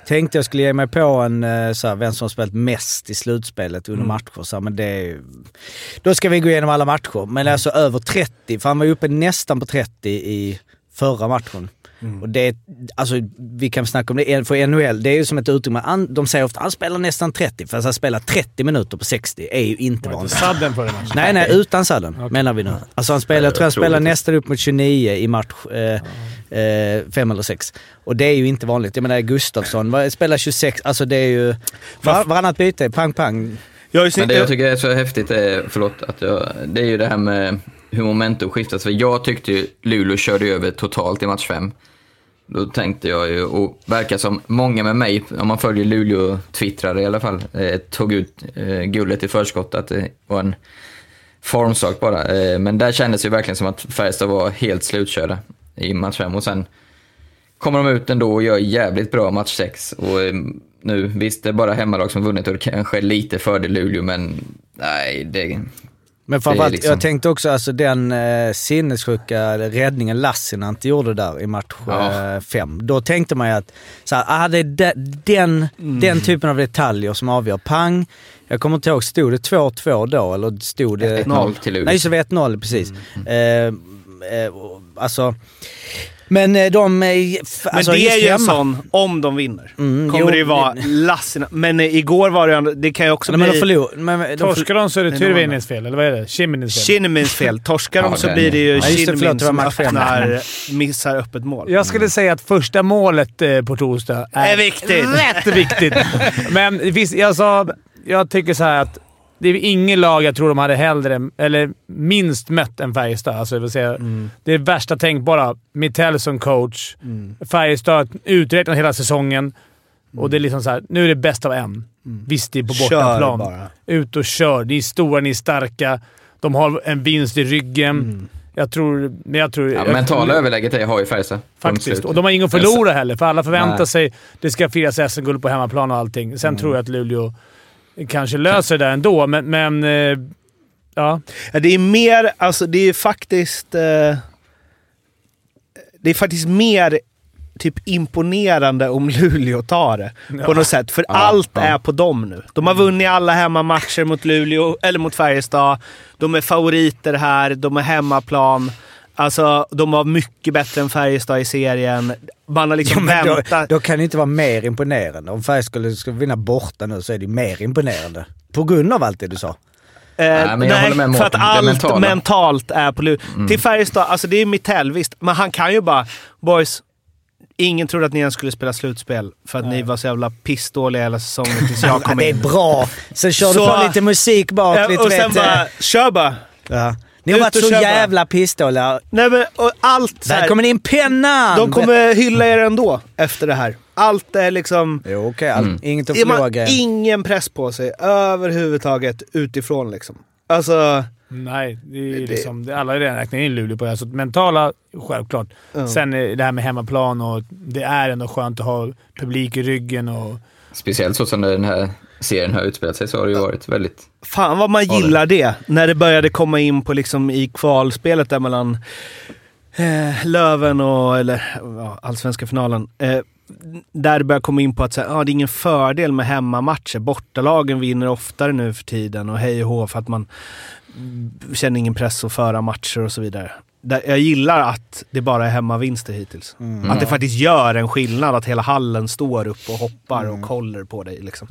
[SPEAKER 10] tänkte jag skulle ge mig på en, eh, så här, vem som har spelat mest i slutspelet under matcher. Så här, men det då ska vi gå igenom alla matcher. Men alltså över 30, för han var ju uppe nästan på 30 i förra matchen. Och det, är- alltså, vi kan snacka om det, för NHL, det är ju som ett utrymme. De säger ofta att han spelar nästan 30, fast han spelar 30 minuter på 60 är ju inte vanligt.
[SPEAKER 1] Sadden för den matchen.
[SPEAKER 10] Nej, nej, utan sadden menar vi nu. Alltså han spelar, jag tror han spelar
[SPEAKER 3] nästan
[SPEAKER 10] upp mot 29 i match eh, eh, fem eller sex. Och det är ju inte vanligt. Jag menar Gustafsson spelar 26, alltså det är ju... Var, varannat byte, pang pang.
[SPEAKER 2] Jag
[SPEAKER 3] Men det jag tycker är så häftigt är, förlåt, att jag, det är ju det här med hur momentum skiftas. För jag tyckte ju Luleå körde över totalt i match fem. Då tänkte jag ju, och verkar som många med mig, om man följer Luleå-twittrare i alla fall, eh, tog ut eh, guldet i förskott, att det var en formsak bara. Eh, men där kändes det ju verkligen som att Färjestad var helt slutkörda i match fem. Och sen kommer de ut ändå och gör jävligt bra match sex. Och eh, nu, visst det är bara hemmalag som vunnit och det kanske är lite fördel Luleå, men nej, det...
[SPEAKER 10] Men framförallt,
[SPEAKER 3] liksom-
[SPEAKER 10] jag tänkte också alltså den eh, sinnessjuka räddningen Lassinantti gjorde där i match
[SPEAKER 3] Ja.
[SPEAKER 10] eh, fem. Då tänkte man ju att så här, ah, det är de, den, den typen av detaljer som avgör. Pang, jag kommer inte ihåg, stod det 2-2 då eller stod det...
[SPEAKER 3] 1-0 till Luleå.
[SPEAKER 10] Nej, så var 1-0 precis. Eh, eh, alltså, men eh, de... eh, f-
[SPEAKER 2] Men
[SPEAKER 10] alltså,
[SPEAKER 2] det är ju en sån, om de vinner,
[SPEAKER 10] Mm,
[SPEAKER 2] kommer
[SPEAKER 10] jo,
[SPEAKER 2] det ju vara Lassina. Men eh, igår var det det kan ju också
[SPEAKER 10] men de
[SPEAKER 2] bli
[SPEAKER 10] förlor, men, men de
[SPEAKER 1] Torskar de så är det
[SPEAKER 2] Nej,
[SPEAKER 1] Tyrväinens fel, eller vad är det? Shiminins fel?
[SPEAKER 2] Shinemins fel. Torskar de så blir det ju
[SPEAKER 10] det, det var
[SPEAKER 2] som öppnar, missar öppet mål.
[SPEAKER 1] Jag skulle säga att första målet eh, på torsdag är,
[SPEAKER 2] Är viktigt.
[SPEAKER 1] rätt viktigt. Men visst, jag sa... Jag tycker så här att det är ingen lag jag tror de hade hellre, eller minst mött än Färjestad. Alltså, jag vill säga, Det är värsta tänkbara. Mitell som coach. Färjestad uträknat hela säsongen. Och det är liksom så här, nu är det bäst av en. Visst, det är på
[SPEAKER 2] Kör
[SPEAKER 1] bortaplan.
[SPEAKER 2] bara.
[SPEAKER 1] Ut och kör. Ni är stora, ni är starka. De har en vinst i ryggen.
[SPEAKER 2] Mm.
[SPEAKER 1] Jag tror... Men jag tror
[SPEAKER 3] Ja,
[SPEAKER 1] jag,
[SPEAKER 3] mentala överläget är- har ju Färjestad.
[SPEAKER 1] Faktiskt. Och de har ingen att förlora heller, för alla förväntar
[SPEAKER 3] Nej.
[SPEAKER 1] sig det ska firas SM-guld på hemmaplan och allting. Sen
[SPEAKER 2] Mm.
[SPEAKER 1] tror jag att Luleå kanske löser det där ändå, men... men eh, ja.
[SPEAKER 2] Ja, det är mer, alltså det är faktiskt... Eh, det är faktiskt mer typ imponerande om Luleå tar det. På något sätt. För allt
[SPEAKER 3] ja.
[SPEAKER 2] är på dem nu. De har vunnit alla hemmamatcher mot Luleå, eller mot Färjestad. De är favoriter här, de är hemmaplan. Alltså, de var mycket bättre än Färjestad i serien. Man har
[SPEAKER 10] Ja,
[SPEAKER 2] liksom
[SPEAKER 10] då,
[SPEAKER 2] väntat.
[SPEAKER 10] då kan det inte vara mer imponerande. Om Färjestad skulle, skulle vinna borta nu så är det mer imponerande. På grund av allt det du sa.
[SPEAKER 2] Eh,
[SPEAKER 3] Nej, men jag håller med
[SPEAKER 2] för att allt
[SPEAKER 3] mentala.
[SPEAKER 2] mentalt är på Luleå. Till Färjestad, alltså det är Mitell, visst. Men han kan ju bara... Boys, ingen trodde att ni ens skulle spela slutspel för att ni var så jävla pissdåliga hela säsongen tills jag kom
[SPEAKER 10] det är
[SPEAKER 2] in.
[SPEAKER 10] bra! Sen kör
[SPEAKER 2] Så-
[SPEAKER 10] du på lite musik bak,
[SPEAKER 2] Ja,
[SPEAKER 10] lite
[SPEAKER 2] och sen
[SPEAKER 10] vet, eh,
[SPEAKER 2] bara, kör bara.
[SPEAKER 10] ja. Ni har varit så
[SPEAKER 2] bara.
[SPEAKER 10] jävla pissdåliga.
[SPEAKER 2] Nej men och allt så här,
[SPEAKER 10] Välkommen in pennan!
[SPEAKER 2] De kommer hylla er ändå efter det här. Allt är liksom...
[SPEAKER 10] Jo okej, allt-
[SPEAKER 3] Mm.
[SPEAKER 10] inget att grejen.
[SPEAKER 2] ingen press på sig överhuvudtaget utifrån liksom. Alltså...
[SPEAKER 1] Nej, det är
[SPEAKER 2] Det-
[SPEAKER 1] liksom, alla redan räknat in Luleå på det. här, Så mentala, självklart.
[SPEAKER 2] Ja.
[SPEAKER 1] Sen är det här med hemmaplan och det är ändå skönt att ha publik i ryggen och...
[SPEAKER 3] Speciellt så som den här serien har utspelat sig så har det ju varit väldigt...
[SPEAKER 2] Fan vad man gillar det. När det började komma in på liksom i kvalspelet där mellan eh, Löven och, eller ja, allsvenska finalen. Eh, där det börjar komma in på att så här, ah, det är ingen fördel med hemmamatcher. Bortalagen vinner oftare nu för tiden och hej och hå för att man mm, känner ingen press att föra matcher och så vidare. Där, jag gillar att det bara är hemmavinster hittills. Att det faktiskt gör en skillnad att hela hallen står upp och hoppar och kollar på dig. Liksom.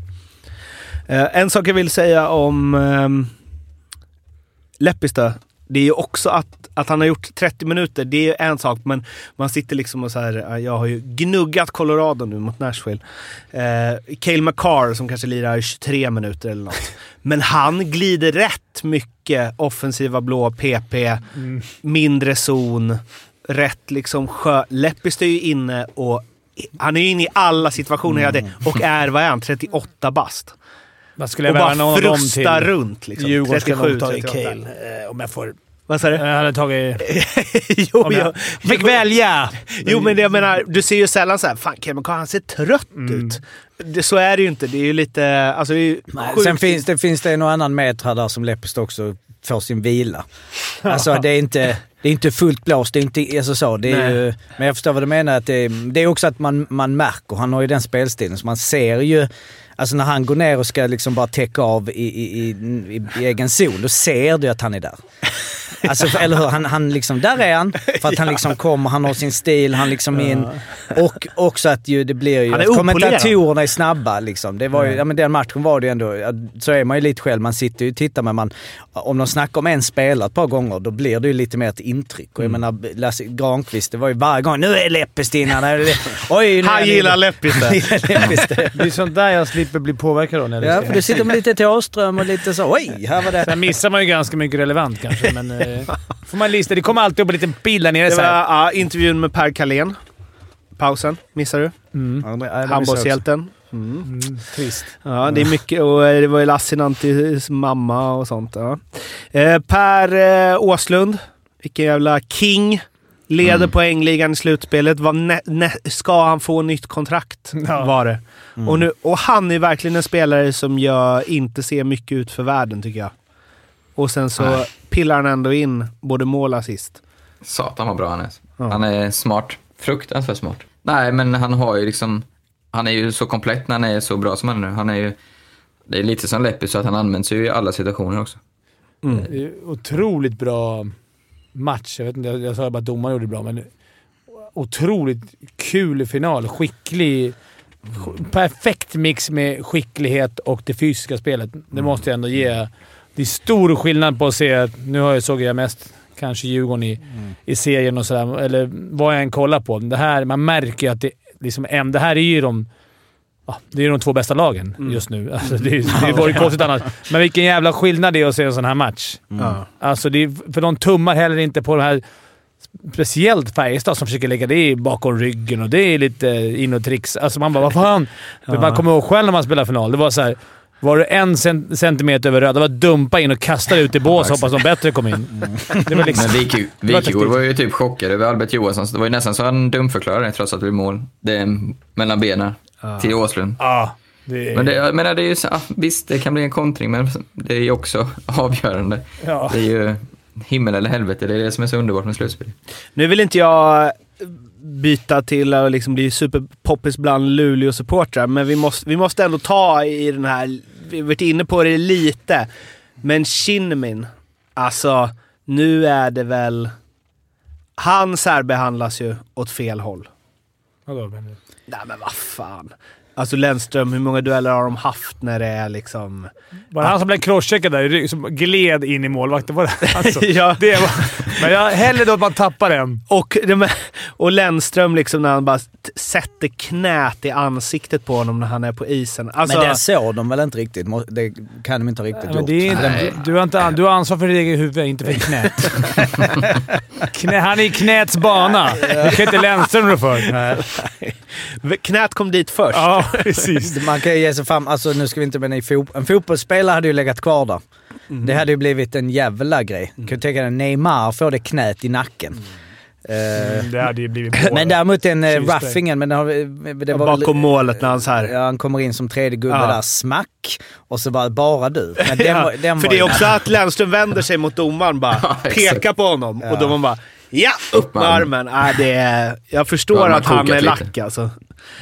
[SPEAKER 2] Eh, en sak jag vill säga om um, Leppistö. Det är ju också att, att han har gjort 30 minuter, det är ju en sak, men man sitter liksom och så här, eh, jag har ju gnuggat Colorado nu mot Nashville. Eh, Cale McCarr som kanske lirar 23 minuter eller något. Men han glider rätt mycket offensiva blå, PP, mindre zon, rätt liksom sjö... Leppistö är ju inne och han är inne i alla situationer tiden och är, vad är han, 38 bast.
[SPEAKER 1] Vad skulle jag
[SPEAKER 2] Och bara
[SPEAKER 1] till?
[SPEAKER 2] runt liksom.
[SPEAKER 1] Djurgården skulle
[SPEAKER 2] 37,
[SPEAKER 1] nog tagit
[SPEAKER 2] 38.
[SPEAKER 1] Cale, eh, om jag får...
[SPEAKER 2] Vad sa du?
[SPEAKER 1] Jag hade tagit...
[SPEAKER 2] jo,
[SPEAKER 1] Om jag fick välja!
[SPEAKER 2] Jo, men det, jag menar, du ser ju sällan så här, fan Kevin han ser trött ut. Det, så är det ju inte. Det är ju lite... Alltså, det är ju
[SPEAKER 10] Nej. Sen finns det, finns det en och annan meter där som Leppestad också får sin vila. Alltså det är inte, det är inte fullt blåst, det är inte alltså så. Det är ju, men jag förstår vad du menar. Att det, är, det är också att man, man märker, han har ju den spelstilen, så man ser ju Alltså när han går ner och ska liksom bara täcka av i, i, i, i, egen zon, då ser du att han är där. Alltså, eller hur? Han, han liksom, där är han. För att han liksom kommer, han har sin stil, han liksom in. Och också att ju, det blir ju...
[SPEAKER 2] Han är
[SPEAKER 10] att kommentatorerna är snabba liksom. Det var ju, ja, men den matchen var det ju ändå, så är man ju lite själv. Man sitter ju och tittar men man, om de snackar om en spelare ett par gånger då blir det ju lite mer ett intryck. Och jag
[SPEAKER 2] Mm.
[SPEAKER 10] menar Lasse Granqvist, det var ju varje gång, nu är Leppestad innan. Oj, nu
[SPEAKER 2] Han gillar
[SPEAKER 10] Leppestad.
[SPEAKER 1] Det är sånt där jag slipper bli påverkad av när jag
[SPEAKER 10] Ja, för du sitter med lite Thåström och lite så, oj, här var det.
[SPEAKER 1] Sen missar man ju ganska mycket relevant kanske, men... Eh, får man lista. Det kommer alltid upp en liten pil där nere
[SPEAKER 2] Det var ja, intervjun med Per Kalén. Pausen, missar du? Handbollshjälten.
[SPEAKER 1] Mm, trist.
[SPEAKER 2] Ja, det är mycket. Och eh, det var ju Lassinanttis mamma och sånt. Ja. Eh, per eh, Åslund, vilken jävla king. Leder
[SPEAKER 3] Mm.
[SPEAKER 2] poängligan i slutspelet. Var ska han få nytt kontrakt?
[SPEAKER 1] Ja.
[SPEAKER 2] Var det. Och, nu, och han är verkligen en spelare som jag inte ser mycket ut för världen, tycker jag. Och sen så
[SPEAKER 3] Nej.
[SPEAKER 2] pillar han ändå in både mål och assist.
[SPEAKER 3] Satan vad bra han är.
[SPEAKER 2] Ja.
[SPEAKER 3] Han är smart. Fruktansvärt smart. Nej, men han har ju liksom... Han är ju så komplett när han är så bra som han är nu. Han är ju... Det är lite som Leppi så att han används ju i alla situationer också.
[SPEAKER 1] Är otroligt bra match. Jag, vet inte, jag, sa bara att domaren gjorde det bra, men otroligt kul final. Skicklig. sk- Perfekt mix med skicklighet och det fysiska spelet. Det måste jag ändå ge. Det är stor skillnad på att se... Nu har jag såg jag mest kanske Djurgården i, i serien och sådär, eller vad jag än kollar på. Det här, man märker ju att det, liksom, det här är ju de... Ja, det är de två bästa lagen just nu. Alltså, det, det vore ju konstigt annars. Men vilken jävla skillnad det är att se en sån här match.
[SPEAKER 2] Ja.
[SPEAKER 1] Alltså, det är, för de tummar heller inte på de här speciellt Färjestad som försöker lägga det bakom ryggen och det är lite in och tricks. Alltså man bara, vad fan? Man kommer ihåg själv när man spelade final. Det var så här, var du en cent- centimeter över röda, det var dumpa in och kasta ut i bås hoppas de bättre kom in. Det var liksom...
[SPEAKER 3] Men
[SPEAKER 1] var
[SPEAKER 3] Wikegård
[SPEAKER 1] taktik.
[SPEAKER 3] var ju typ chockad över Albert Johansson. så Det var ju nästan så han dumförklarade det trots att det blev mål. Det är mellan benen till Åslund.
[SPEAKER 1] Ja, det är...
[SPEAKER 3] Men det, jag menar, det är ju så, ah, visst, det kan bli en kontring, men det är ju också avgörande.
[SPEAKER 1] Ja.
[SPEAKER 3] Det är ju himmel eller helvete. Det är det som är så underbart med slutspel.
[SPEAKER 2] Nu vill inte jag byta till att liksom bli superpoppis bland Luleå-supportrar, men vi måste, vi måste ändå ta i den här... Vi varit inne på det lite, men Shinnimin. Alltså, nu är det väl... Han särbehandlas ju åt fel håll.
[SPEAKER 1] Vadå, menar du?
[SPEAKER 2] Nej men vad fan. Alltså Lennström, hur många dueller har de haft när det är liksom...
[SPEAKER 1] Var det han som blev crosscheckad där som gled in i målvakten? Var det alltså,
[SPEAKER 2] Ja.
[SPEAKER 1] det var, Men jag hellre då att man tappar den.
[SPEAKER 2] Och, och Lennström liksom när han bara sätter knät i ansiktet på honom när han är på isen. Alltså,
[SPEAKER 10] Men det såg de väl inte riktigt? Det kan de inte ha riktigt
[SPEAKER 1] Men
[SPEAKER 10] gjort.
[SPEAKER 1] det är inte, du, du, har inte, du har ansvar för ditt eget huvud, inte för knät. Knä, han är i knäts bana. Det kan inte Lennström rå för.
[SPEAKER 2] knät kom dit först.
[SPEAKER 1] Ja, precis.
[SPEAKER 10] Man kan ju ge sig fram, alltså nu ska vi inte bli i fot En fotbollsspelare hade ju legat kvar där.
[SPEAKER 1] Mm.
[SPEAKER 10] Det hade ju blivit en jävla grej. Kan du tänka dig Neymar får det knät i nacken. Eh,
[SPEAKER 1] Mm, Det hade ju blivit mål.
[SPEAKER 10] men däremot den uh,
[SPEAKER 1] Tjusning.
[SPEAKER 10] ruffingen, men det, har, det var väl-
[SPEAKER 2] Bakom målet när han så här...
[SPEAKER 10] Ja, han kommer in som tredje gubbe
[SPEAKER 2] Ja.
[SPEAKER 10] där, smack. Och så bara, bara du. Men den,
[SPEAKER 2] Ja,
[SPEAKER 10] var- den
[SPEAKER 2] för
[SPEAKER 10] var
[SPEAKER 2] det är också att Lennström vänder sig mot domaren bara,
[SPEAKER 3] Ja,
[SPEAKER 2] pekar på honom och domaren bara Ja, upp med armen. Nej, det är, jag förstår att han är
[SPEAKER 3] lite.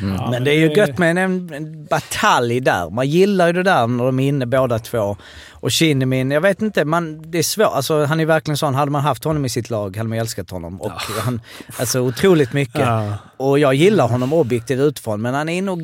[SPEAKER 2] Lack alltså.
[SPEAKER 10] Men det är ju gött med en, en batalj där. Man gillar ju det där när de är inne båda två. Och Shinnimin, jag vet inte, man, det är svårt. Alltså, han är verkligen sån, hade man haft honom i sitt lag hade man älskat honom. Och han, alltså otroligt mycket.
[SPEAKER 2] Ja.
[SPEAKER 10] Och jag gillar honom objektivt utifrån, men han är nog,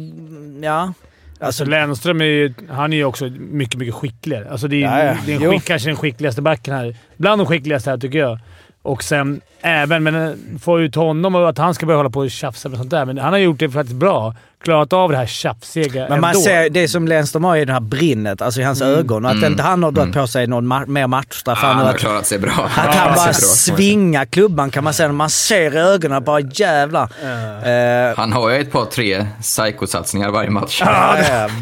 [SPEAKER 10] ja.
[SPEAKER 1] Alltså Lennström är ju, han är ju också mycket, mycket skickligare. Alltså det är,
[SPEAKER 10] Ja, ja.
[SPEAKER 1] det är en skick, kanske den skickligaste backen här. Bland de skickligaste här tycker jag. Och sen även, men eh, få ut honom och att han ska börja hålla på och tjafsa med sånt där. Men han har gjort det faktiskt bra. Klarat av det här tjafsiga
[SPEAKER 10] Men man
[SPEAKER 1] ändå.
[SPEAKER 10] ser, det som Lennström har är det här brinnet, alltså i hans ögon. Och att inte han har dragit på sig någon ma- mer matchstraff. Än
[SPEAKER 3] han har
[SPEAKER 10] att-
[SPEAKER 3] klarat sig bra.
[SPEAKER 10] Att
[SPEAKER 3] Ja,
[SPEAKER 10] han
[SPEAKER 3] det
[SPEAKER 10] bara svingar klubban kan man säga. Man ser i ögonen bara jävlar. Eh,
[SPEAKER 3] Han har ju ett par, tre psykosatsningar varje match.
[SPEAKER 10] ja,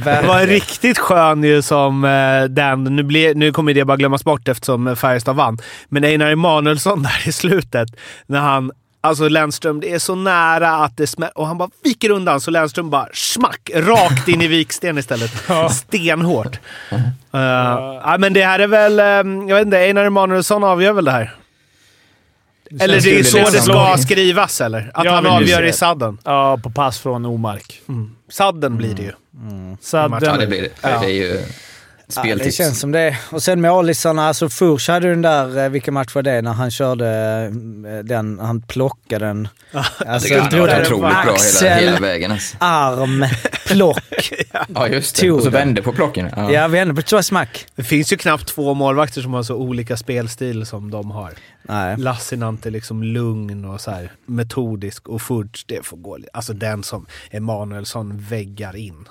[SPEAKER 2] Det var riktigt skön ju som eh, den, nu, blir, nu kommer det bara glömmas bort eftersom eh, Färjestad vann, men Einar Emanuelsson där i slutet, när han Alltså Lennström, det är så nära att det smäller och han bara viker undan så Lennström bara smack rakt in i viksten istället. Stenhårt. Uh, ja, men det här är väl, eh, jag vet inte, Einar Emanuelsson avgör väl det här? Eller det är så det ska skrivas eller? Att
[SPEAKER 1] Ja,
[SPEAKER 2] han avgör
[SPEAKER 1] det-
[SPEAKER 2] i sadden.
[SPEAKER 1] Ja, på pass från Omark.
[SPEAKER 2] Sadden blir det ju.
[SPEAKER 1] Så att
[SPEAKER 2] Ja,
[SPEAKER 1] den,
[SPEAKER 3] Ja, det blir det. Det är ju
[SPEAKER 10] Ja, det
[SPEAKER 3] speltips.
[SPEAKER 10] känns som det. Och sen målisarna, alltså Furs hade den där, eh, vilken match var det, när han körde eh, den, han plockade den. Alltså,
[SPEAKER 3] Det kan vara otroligt bra hela,
[SPEAKER 10] Axel,
[SPEAKER 3] hela vägen. Alltså.
[SPEAKER 10] arm, plock.
[SPEAKER 3] Ja, just det. Och så vände på plocken. Ja.
[SPEAKER 10] Ja, vände på två smack.
[SPEAKER 2] Det finns ju knappt två målvakter som har så olika spelstil som de har.
[SPEAKER 10] Nej.
[SPEAKER 2] Lassinantti liksom lugn och så här metodisk och Fudge, det får gå Alltså den som Emanuelsson väggar in.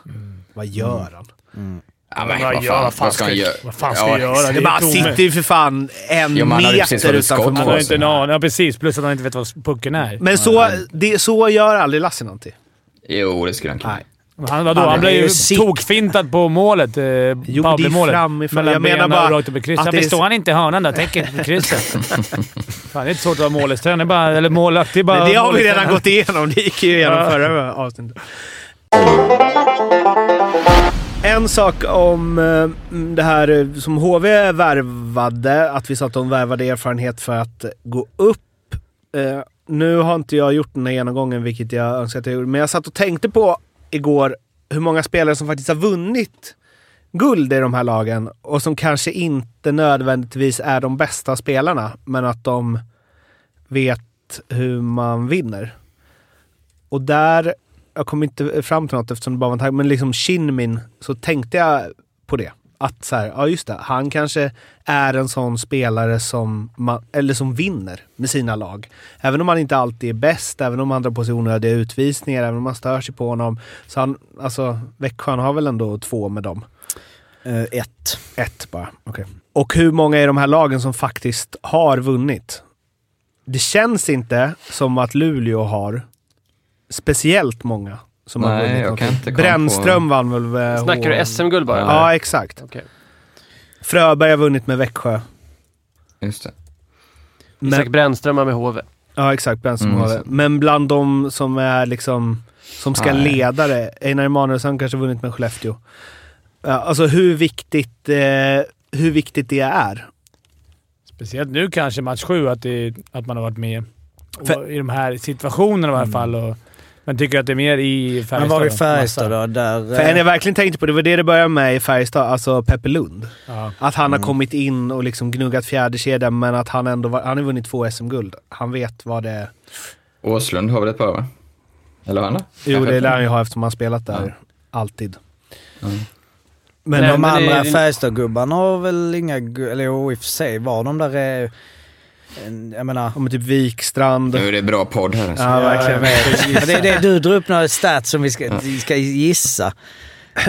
[SPEAKER 2] Vad gör han?
[SPEAKER 3] Ja, men,
[SPEAKER 1] Vad
[SPEAKER 3] fan,
[SPEAKER 1] vad
[SPEAKER 3] ska han göra?
[SPEAKER 1] vad fan ska
[SPEAKER 3] Ja,
[SPEAKER 1] jag göra? Det
[SPEAKER 2] bara sitter ju för fan en
[SPEAKER 3] Jo,
[SPEAKER 2] meter utanför
[SPEAKER 3] skott.
[SPEAKER 1] Han har inte en aning. Ja, precis. Plus att han inte vet vad pucken är.
[SPEAKER 2] Men så, det, så gör aldrig Lassinantti.
[SPEAKER 3] Jo, det skulle han kunna.
[SPEAKER 1] Han, vadå,
[SPEAKER 2] Han
[SPEAKER 1] blev
[SPEAKER 10] ju
[SPEAKER 1] tokfintad på målet. Eh,
[SPEAKER 2] Jo, men det är framifrån.
[SPEAKER 1] Mellan
[SPEAKER 2] Jag menar
[SPEAKER 1] benen
[SPEAKER 2] bara
[SPEAKER 1] och rakt upp i krysset.
[SPEAKER 2] att
[SPEAKER 1] Ja,
[SPEAKER 2] det är-
[SPEAKER 1] visst står han inte i hörnan där. Tänker på krysset. Fan, det är inte svårt att vara målvaktstränare. Det är bara- Eller målvakt. Det bara
[SPEAKER 2] det har vi redan gått igenom. Det gick ju igenom förra avsnittet. En sak om eh, det här eh, som HV värvade, att vi sa att de värvade erfarenhet för att gå upp. Eh, nu har inte jag gjort den här genomgången, vilket jag önskar att jag gjorde, men jag satt och tänkte på igår hur många spelare som faktiskt har vunnit guld i de här lagen och som kanske inte nödvändigtvis är de bästa spelarna, men att de vet hur man vinner. Och där, jag kom inte fram till något eftersom det bara var en tanke, men liksom Shinmin, så tänkte jag på det. Att så här, ja just det, han kanske är en sån spelare som, man, eller som vinner med sina lag. Även om han inte alltid är bäst, även om han drar på sig onödiga utvisningar, även om man stör sig på honom. Så han, alltså Växjö han har väl ändå två med dem.
[SPEAKER 10] Eh, ett.
[SPEAKER 2] Ett bara, okej. Och hur många i de här lagen som faktiskt har vunnit? det känns inte som att Luleå har speciellt många som har
[SPEAKER 3] Nej,
[SPEAKER 2] vunnit
[SPEAKER 3] jag kan inte komma
[SPEAKER 2] Brännström vann väl... eh,
[SPEAKER 9] Snackar du SM-guld bara? eller?
[SPEAKER 2] Ja, exakt.
[SPEAKER 9] Okej.
[SPEAKER 2] Fröberg har vunnit med Växjö.
[SPEAKER 3] Just det.
[SPEAKER 9] Isak
[SPEAKER 2] Men,
[SPEAKER 9] Brännström med HV.
[SPEAKER 2] ja, exakt. Brännström
[SPEAKER 3] Mm,
[SPEAKER 2] har det.
[SPEAKER 3] så-
[SPEAKER 2] Men bland de som är liksom... Som ska
[SPEAKER 3] Nej.
[SPEAKER 2] leda det. Einar Emanuelsson kanske vunnit med Skellefteå. Ja, alltså hur viktigt, eh, hur viktigt det är.
[SPEAKER 1] Speciellt nu kanske match sju, att, det, att man har varit med och
[SPEAKER 2] För-
[SPEAKER 1] i de här situationerna i alla fall. Och, men tycker att det är mer i Färjestad.
[SPEAKER 10] Men var
[SPEAKER 1] då?
[SPEAKER 10] Färjestad då? Där,
[SPEAKER 2] För
[SPEAKER 10] eh,
[SPEAKER 2] en jag verkligen tänkte på, det var det det började med i Färjestad, alltså Peppe Lund.
[SPEAKER 1] Ja.
[SPEAKER 2] Att han har kommit in och liksom gnuggat fjärdekedjan, men att han ändå var, han har vunnit två SM-guld. Han vet vad det är.
[SPEAKER 3] Åslund har väl ett par va? Eller har han det?
[SPEAKER 2] Jo, det lär han ju ha eftersom han spelat där.
[SPEAKER 3] Ja.
[SPEAKER 2] Alltid.
[SPEAKER 3] Mm.
[SPEAKER 2] Men
[SPEAKER 9] Nej,
[SPEAKER 10] de
[SPEAKER 9] men
[SPEAKER 10] andra
[SPEAKER 9] det-
[SPEAKER 10] Färjestadgubbarna har väl inga... Eller jo, i och för sig var de där... Jag menar...
[SPEAKER 2] om typ Wikstrand.
[SPEAKER 3] Nu är det bra podd här alltså.
[SPEAKER 2] Ja, verkligen.
[SPEAKER 10] Men det det du drar upp några stats som vi ska, vi ska gissa.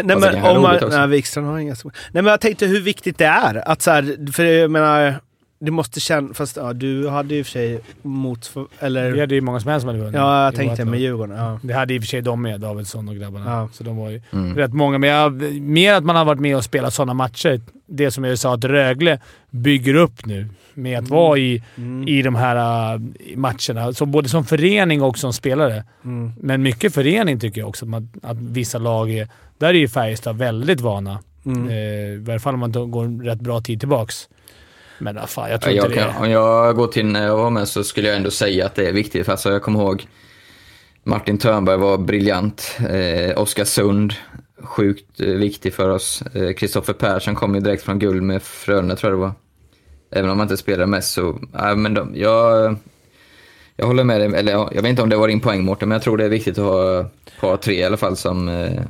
[SPEAKER 2] Nej,
[SPEAKER 3] Alltså,
[SPEAKER 2] men om man, nej, Wikstrand har inga... Nej, men jag tänkte hur viktigt det är. Att så här, för jag menar, det måste kännas... Fast ja, du hade ju i och för sig mot... Eller,
[SPEAKER 1] Det hade ju många som helst som hade vunnit.
[SPEAKER 2] ja, jag tänkte med. Djurgården. Ja.
[SPEAKER 1] Det hade i och för sig de med, Davidsson och grabbarna.
[SPEAKER 2] Ja.
[SPEAKER 1] Så de var ju
[SPEAKER 3] Mm.
[SPEAKER 1] rätt många. Men jag, mer att man har varit med och spelat sådana matcher. Det som jag sa att Rögle bygger upp nu med att vara i,
[SPEAKER 2] Mm.
[SPEAKER 1] i de här äh, matcherna. Så både som förening och som spelare.
[SPEAKER 2] Mm.
[SPEAKER 1] Men mycket förening tycker jag också. Att, att vissa lag är... Där är ju Färjestad väldigt vana.
[SPEAKER 2] Mm.
[SPEAKER 1] Eh, I alla fall om man går en rätt bra tid tillbaks. Men ah, fan, jag tror
[SPEAKER 3] Jag
[SPEAKER 1] inte det.
[SPEAKER 3] kan, om jag går till när jag var med så skulle jag ändå säga att det är viktigt. För alltså jag kommer ihåg Martin Törnberg var briljant. Eh, Oskarsund, sjukt eh, viktig för oss. Eh, Kristoffer Persson kom ju direkt från guld med Frölunda tror jag det var. Även om man inte spelar mest så, nej men de, jag, jag håller med dig. Eller jag, jag vet inte om det var din poäng Mårten, men jag tror det är viktigt att ha par tre i alla fall som eh,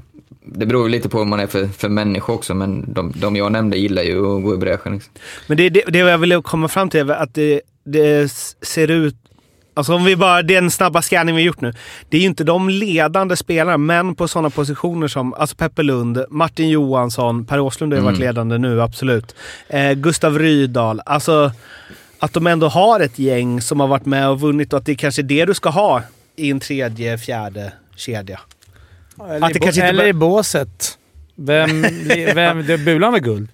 [SPEAKER 3] det beror ju lite på hur man är för, för människa också, men de, de jag nämnde gillar ju att gå i bräschen. Liksom.
[SPEAKER 2] Men det, det, det jag ville komma fram till är att det, det ser ut... Alltså om vi bara, den snabba scanning vi gjort nu. Det är ju inte de ledande spelarna, men på sådana positioner som alltså Peppe Lund, Martin Johansson, Per Åslund har ju varit
[SPEAKER 3] Mm.
[SPEAKER 2] ledande nu, absolut. Eh, Gustav Rydahl. Alltså att de ändå har ett gäng som har varit med och vunnit och att det är kanske det du ska ha i en tredje, fjärde kedja.
[SPEAKER 1] Eller,
[SPEAKER 2] Att det
[SPEAKER 1] i, bo- eller
[SPEAKER 2] bara-
[SPEAKER 1] i båset. Vem, vem, det bulan med guld?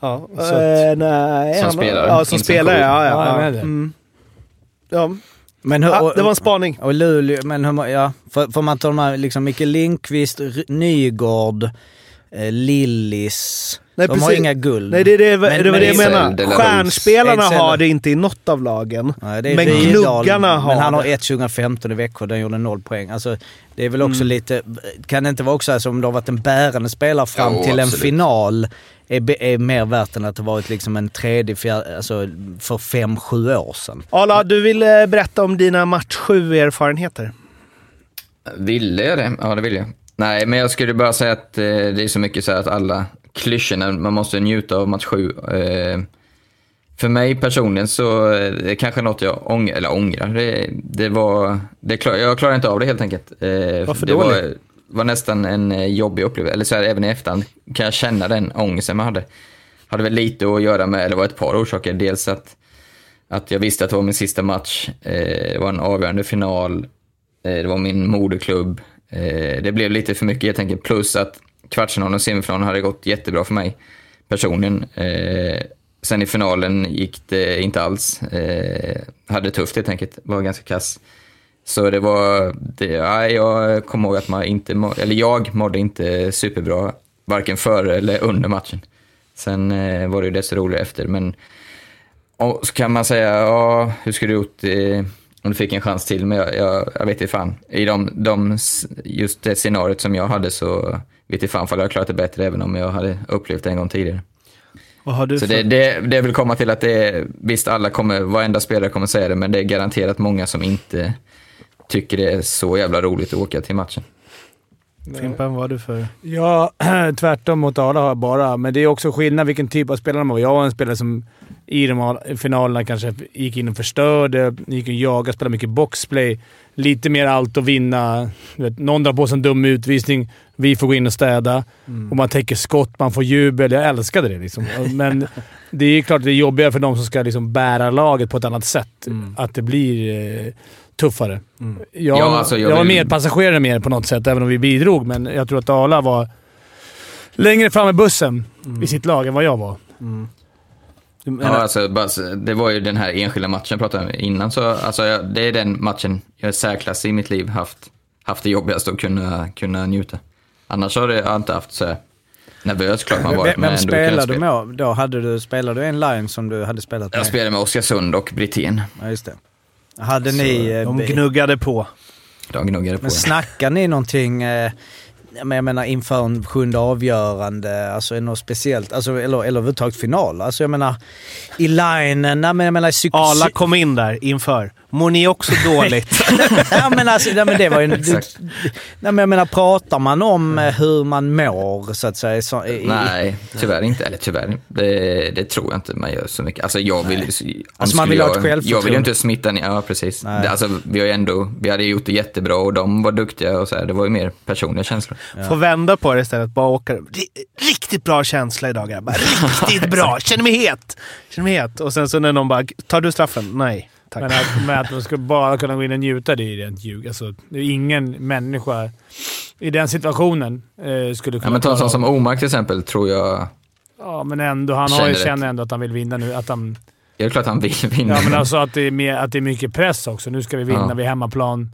[SPEAKER 2] Ja,
[SPEAKER 1] Så att-
[SPEAKER 2] eh, nej,
[SPEAKER 3] Som
[SPEAKER 2] han-
[SPEAKER 3] spelare.
[SPEAKER 2] Ja, som spelare. Ja, ja,
[SPEAKER 1] Ja, jag
[SPEAKER 2] ja.
[SPEAKER 1] med det.
[SPEAKER 2] Mm. ja.
[SPEAKER 10] Men hur,
[SPEAKER 2] ja, det var en spaning.
[SPEAKER 10] Och Luleå, men hur, ja, får, får man ta de här, liksom Micke Lindqvist, Nygård, eh, Lillis.
[SPEAKER 2] Nej,
[SPEAKER 10] de har
[SPEAKER 2] precis.
[SPEAKER 10] inga guld.
[SPEAKER 2] Nej, det, är det,
[SPEAKER 10] Men-
[SPEAKER 2] det var det jag
[SPEAKER 3] Ejdsell,
[SPEAKER 2] menar.
[SPEAKER 3] De La Rose.
[SPEAKER 2] Stjärnspelarna
[SPEAKER 10] Ejdsell.
[SPEAKER 2] har det inte i något av lagen.
[SPEAKER 10] Nej, det är
[SPEAKER 2] Men
[SPEAKER 10] Rydahl,
[SPEAKER 2] gnuggarna har
[SPEAKER 10] Men han har
[SPEAKER 2] det.
[SPEAKER 10] ett 2015 i Växjö, den gjorde noll poäng. Alltså, det är väl också
[SPEAKER 2] Mm.
[SPEAKER 10] lite... Kan det inte vara också så om du har varit en bärande spelare fram
[SPEAKER 3] Jo,
[SPEAKER 10] till en
[SPEAKER 3] absolut.
[SPEAKER 10] final är, är mer värt än att det varit liksom en tredje, fjärde, alltså för fem, sju år sedan.
[SPEAKER 2] Arla, du vill eh, berätta om dina match 7-erfarenheter.
[SPEAKER 3] Ville jag det? Ja, det vill jag. Nej, men jag skulle bara säga att eh, det är så mycket så här att alla klyschorna, man måste njuta av match sju. Eh, för mig personligen så eh, det är kanske något jag ång eller ångrar. Det, det var, det klar, jag klarar inte av det helt enkelt. Eh,
[SPEAKER 2] Varför
[SPEAKER 3] det
[SPEAKER 2] dåligt?
[SPEAKER 3] var, var nästan en jobbig upplevelse. Eller så här, även i efterhand kan jag känna den ångesten man hade. Hade väl lite att göra med, eller var ett par orsaker. Dels att, att jag visste att det var min sista match. Eh, det var en avgörande final. Eh, Det var min moderklubb. Eh, Det blev lite för mycket helt enkelt. Plus att kvartsfinalen och semifinalen hade gått jättebra för mig personligen. Eh, Sen i finalen gick det inte alls. Eh, Hade det tufft helt enkelt. Var ganska kass. Så det var, det, ja, jag kommer ihåg att man inte, må- eller jag mådde inte superbra. Varken före eller under matchen. Sen eh, var det ju desto roligare efter. Men och så kan man säga, ja, hur skulle du gjort eh, om du fick en chans till? Men jag, jag, jag vet inte fan. I de, de, just det scenariot som jag hade så vet inte fan om jag hade klarat det bättre även om jag hade upplevt det en gång tidigare.
[SPEAKER 2] Har du
[SPEAKER 3] Så
[SPEAKER 2] för...
[SPEAKER 3] det, det, det vill komma till att det är, visst alla kommer, varenda spelare kommer säga det, men det är garanterat många som inte tycker det är så jävla roligt att åka till matchen.
[SPEAKER 2] Fimpen, vad har du för...
[SPEAKER 1] Ja, tvärtom mot Arla har jag bara. Men det är också skillnad vilken typ av spelare man var. Jag var en spelare som i de finalerna kanske gick in och förstörde, gick och jagade, spelade mycket boxplay. Lite mer allt att vinna. Vet, någon drar på sig en dum utvisning, vi får gå in och städa. Och man täcker skott, man får jubel. Jag älskade det liksom. Men det är klart att det är jobbigare för de som ska liksom bära laget på ett annat sätt. Att det blir eh, tuffare. Jag,
[SPEAKER 3] Ja, alltså, jag
[SPEAKER 1] jag var
[SPEAKER 3] vill-
[SPEAKER 1] medpassagerare mer på något sätt, även om vi bidrog. Men jag tror att Arla var längre fram i bussen i sitt lag än vad jag var.
[SPEAKER 2] Du
[SPEAKER 3] Ja, alltså, det var ju den här enskilda matchen jag pratade om innan. Så, alltså, jag, det är den matchen jag i särklass i mitt liv haft, haft det jobbigast att kunna, kunna njuta. Annars har jag inte haft så nervös klart man varit.
[SPEAKER 10] Vem,
[SPEAKER 3] men
[SPEAKER 10] vem spelade du med då? Hade du, spelade du en line som du hade spelat med?
[SPEAKER 3] Jag spelade med Oskarsund och Brithén.
[SPEAKER 10] Ja, just det. Hade ni... eh,
[SPEAKER 2] de gnuggade på.
[SPEAKER 3] De gnuggade på.
[SPEAKER 10] Men snackar ni någonting, eh, men jag menar inför en sjunde avgörande, alltså något speciellt? Alltså, eller, eller överhuvudtaget final? Alltså jag menar, i linen, nej, men jag menar... Psyk-
[SPEAKER 2] Arla kom in där inför. Mår ni också dåligt?
[SPEAKER 10] ja, men alltså, nej, men det var ju...
[SPEAKER 3] Exakt.
[SPEAKER 10] nej, men jag menar, pratar man om eh, hur man mår, så att säga? Så, i,
[SPEAKER 3] Nej, tyvärr inte. Eller tyvärr, det, det tror jag inte man gör så mycket. Alltså jag vill...
[SPEAKER 10] Alltså, man vill ha ett självförtroende.
[SPEAKER 3] Jag vill ju inte smitta ner, ja precis.
[SPEAKER 10] Nej.
[SPEAKER 3] Det, alltså, vi har ju ändå, vi hade gjort det jättebra och de var duktiga och så här. Det var ju mer personliga känslor.
[SPEAKER 2] Få vända på det istället. Bara åka. "Ri- Riktigt bra känsla idag grabbar. Riktigt bra. Känner mig het. Känner mig het. Och sen så när någon bara, tar du straffen? Nej. Tack.
[SPEAKER 1] Men att, med att de ska bara kunna gå in och njuta, det är ju rent ljug. Alltså, det är ingen människa i den situationen eh, skulle
[SPEAKER 3] Ja,
[SPEAKER 1] kunna
[SPEAKER 3] men ta en sån som Omark till exempel, tror jag...
[SPEAKER 1] Ja, men ändå. Han har ju,
[SPEAKER 3] Känner
[SPEAKER 1] känner ändå att han vill vinna nu. Att han,
[SPEAKER 3] Det är klart han vill vinna.
[SPEAKER 1] ja, men alltså att det, är mer, att det är mycket press också. Nu ska vi vinna
[SPEAKER 3] Ja.
[SPEAKER 1] vid hemmaplan.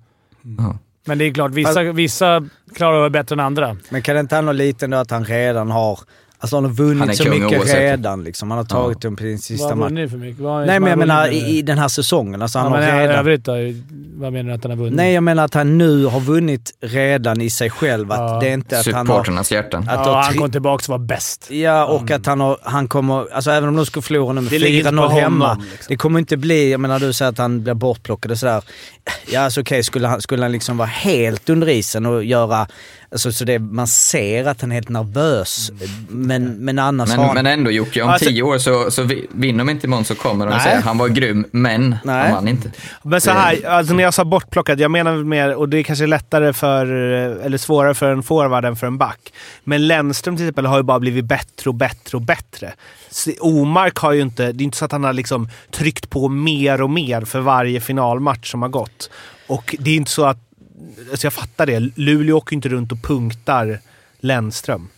[SPEAKER 3] Ja.
[SPEAKER 1] Men det är klart, vissa, vissa klarar det bättre än andra.
[SPEAKER 10] Men kan det inte handla lite ändå att han redan har... Alltså han har vunnit så mycket
[SPEAKER 3] oavsett.
[SPEAKER 10] redan liksom. Han har tagit dem på sin
[SPEAKER 1] Vad
[SPEAKER 10] sista
[SPEAKER 1] har
[SPEAKER 10] match.
[SPEAKER 1] vunnit för mycket? Vad,
[SPEAKER 10] Nej men jag
[SPEAKER 1] vad har
[SPEAKER 10] menar i, i den här säsongen. Alltså
[SPEAKER 1] Ja,
[SPEAKER 10] han
[SPEAKER 1] men
[SPEAKER 10] har
[SPEAKER 1] i
[SPEAKER 10] redan...
[SPEAKER 1] övrigt då? Vad menar du att han har vunnit?
[SPEAKER 10] Nej jag menar att han nu har vunnit redan i sig själv. Att
[SPEAKER 1] Ja.
[SPEAKER 10] det är inte att han har...
[SPEAKER 3] Supporternas hjärtan.
[SPEAKER 10] Att
[SPEAKER 1] ja,
[SPEAKER 10] ha
[SPEAKER 1] han kom tillbaka och var bäst.
[SPEAKER 10] Ja, och att han, har, han kommer... Alltså även om de skulle förlora nu med
[SPEAKER 2] Det ligger inte på
[SPEAKER 10] 4-0 hemma.
[SPEAKER 2] honom, liksom.
[SPEAKER 10] Det kommer inte bli... Jag menar du säger att han blir bortplockad och sådär. Ja, alltså okej, skulle, han, skulle han liksom vara helt under isen och göra... Alltså så det, man ser att han är helt nervös. Men, men annars har
[SPEAKER 3] Men,
[SPEAKER 10] han...
[SPEAKER 3] men ändå Jocke, om
[SPEAKER 2] Alltså-
[SPEAKER 3] tio år så, så vi- vinner de inte imorgon så kommer de säga han var grym, men
[SPEAKER 10] Nej.
[SPEAKER 3] han vann inte.
[SPEAKER 2] Men så här, alltså när jag sa bortplockad, jag menar mer, och det är kanske lättare för, eller svårare för en forward än för en back. Men Lennström till exempel har ju bara blivit bättre och bättre och bättre. Omark har ju inte, det är inte så att han har liksom tryckt på mer och mer för varje finalmatch som har gått. Och det är inte så att, alltså jag fattar det, Luleå åker ju inte runt och punktar Lennström.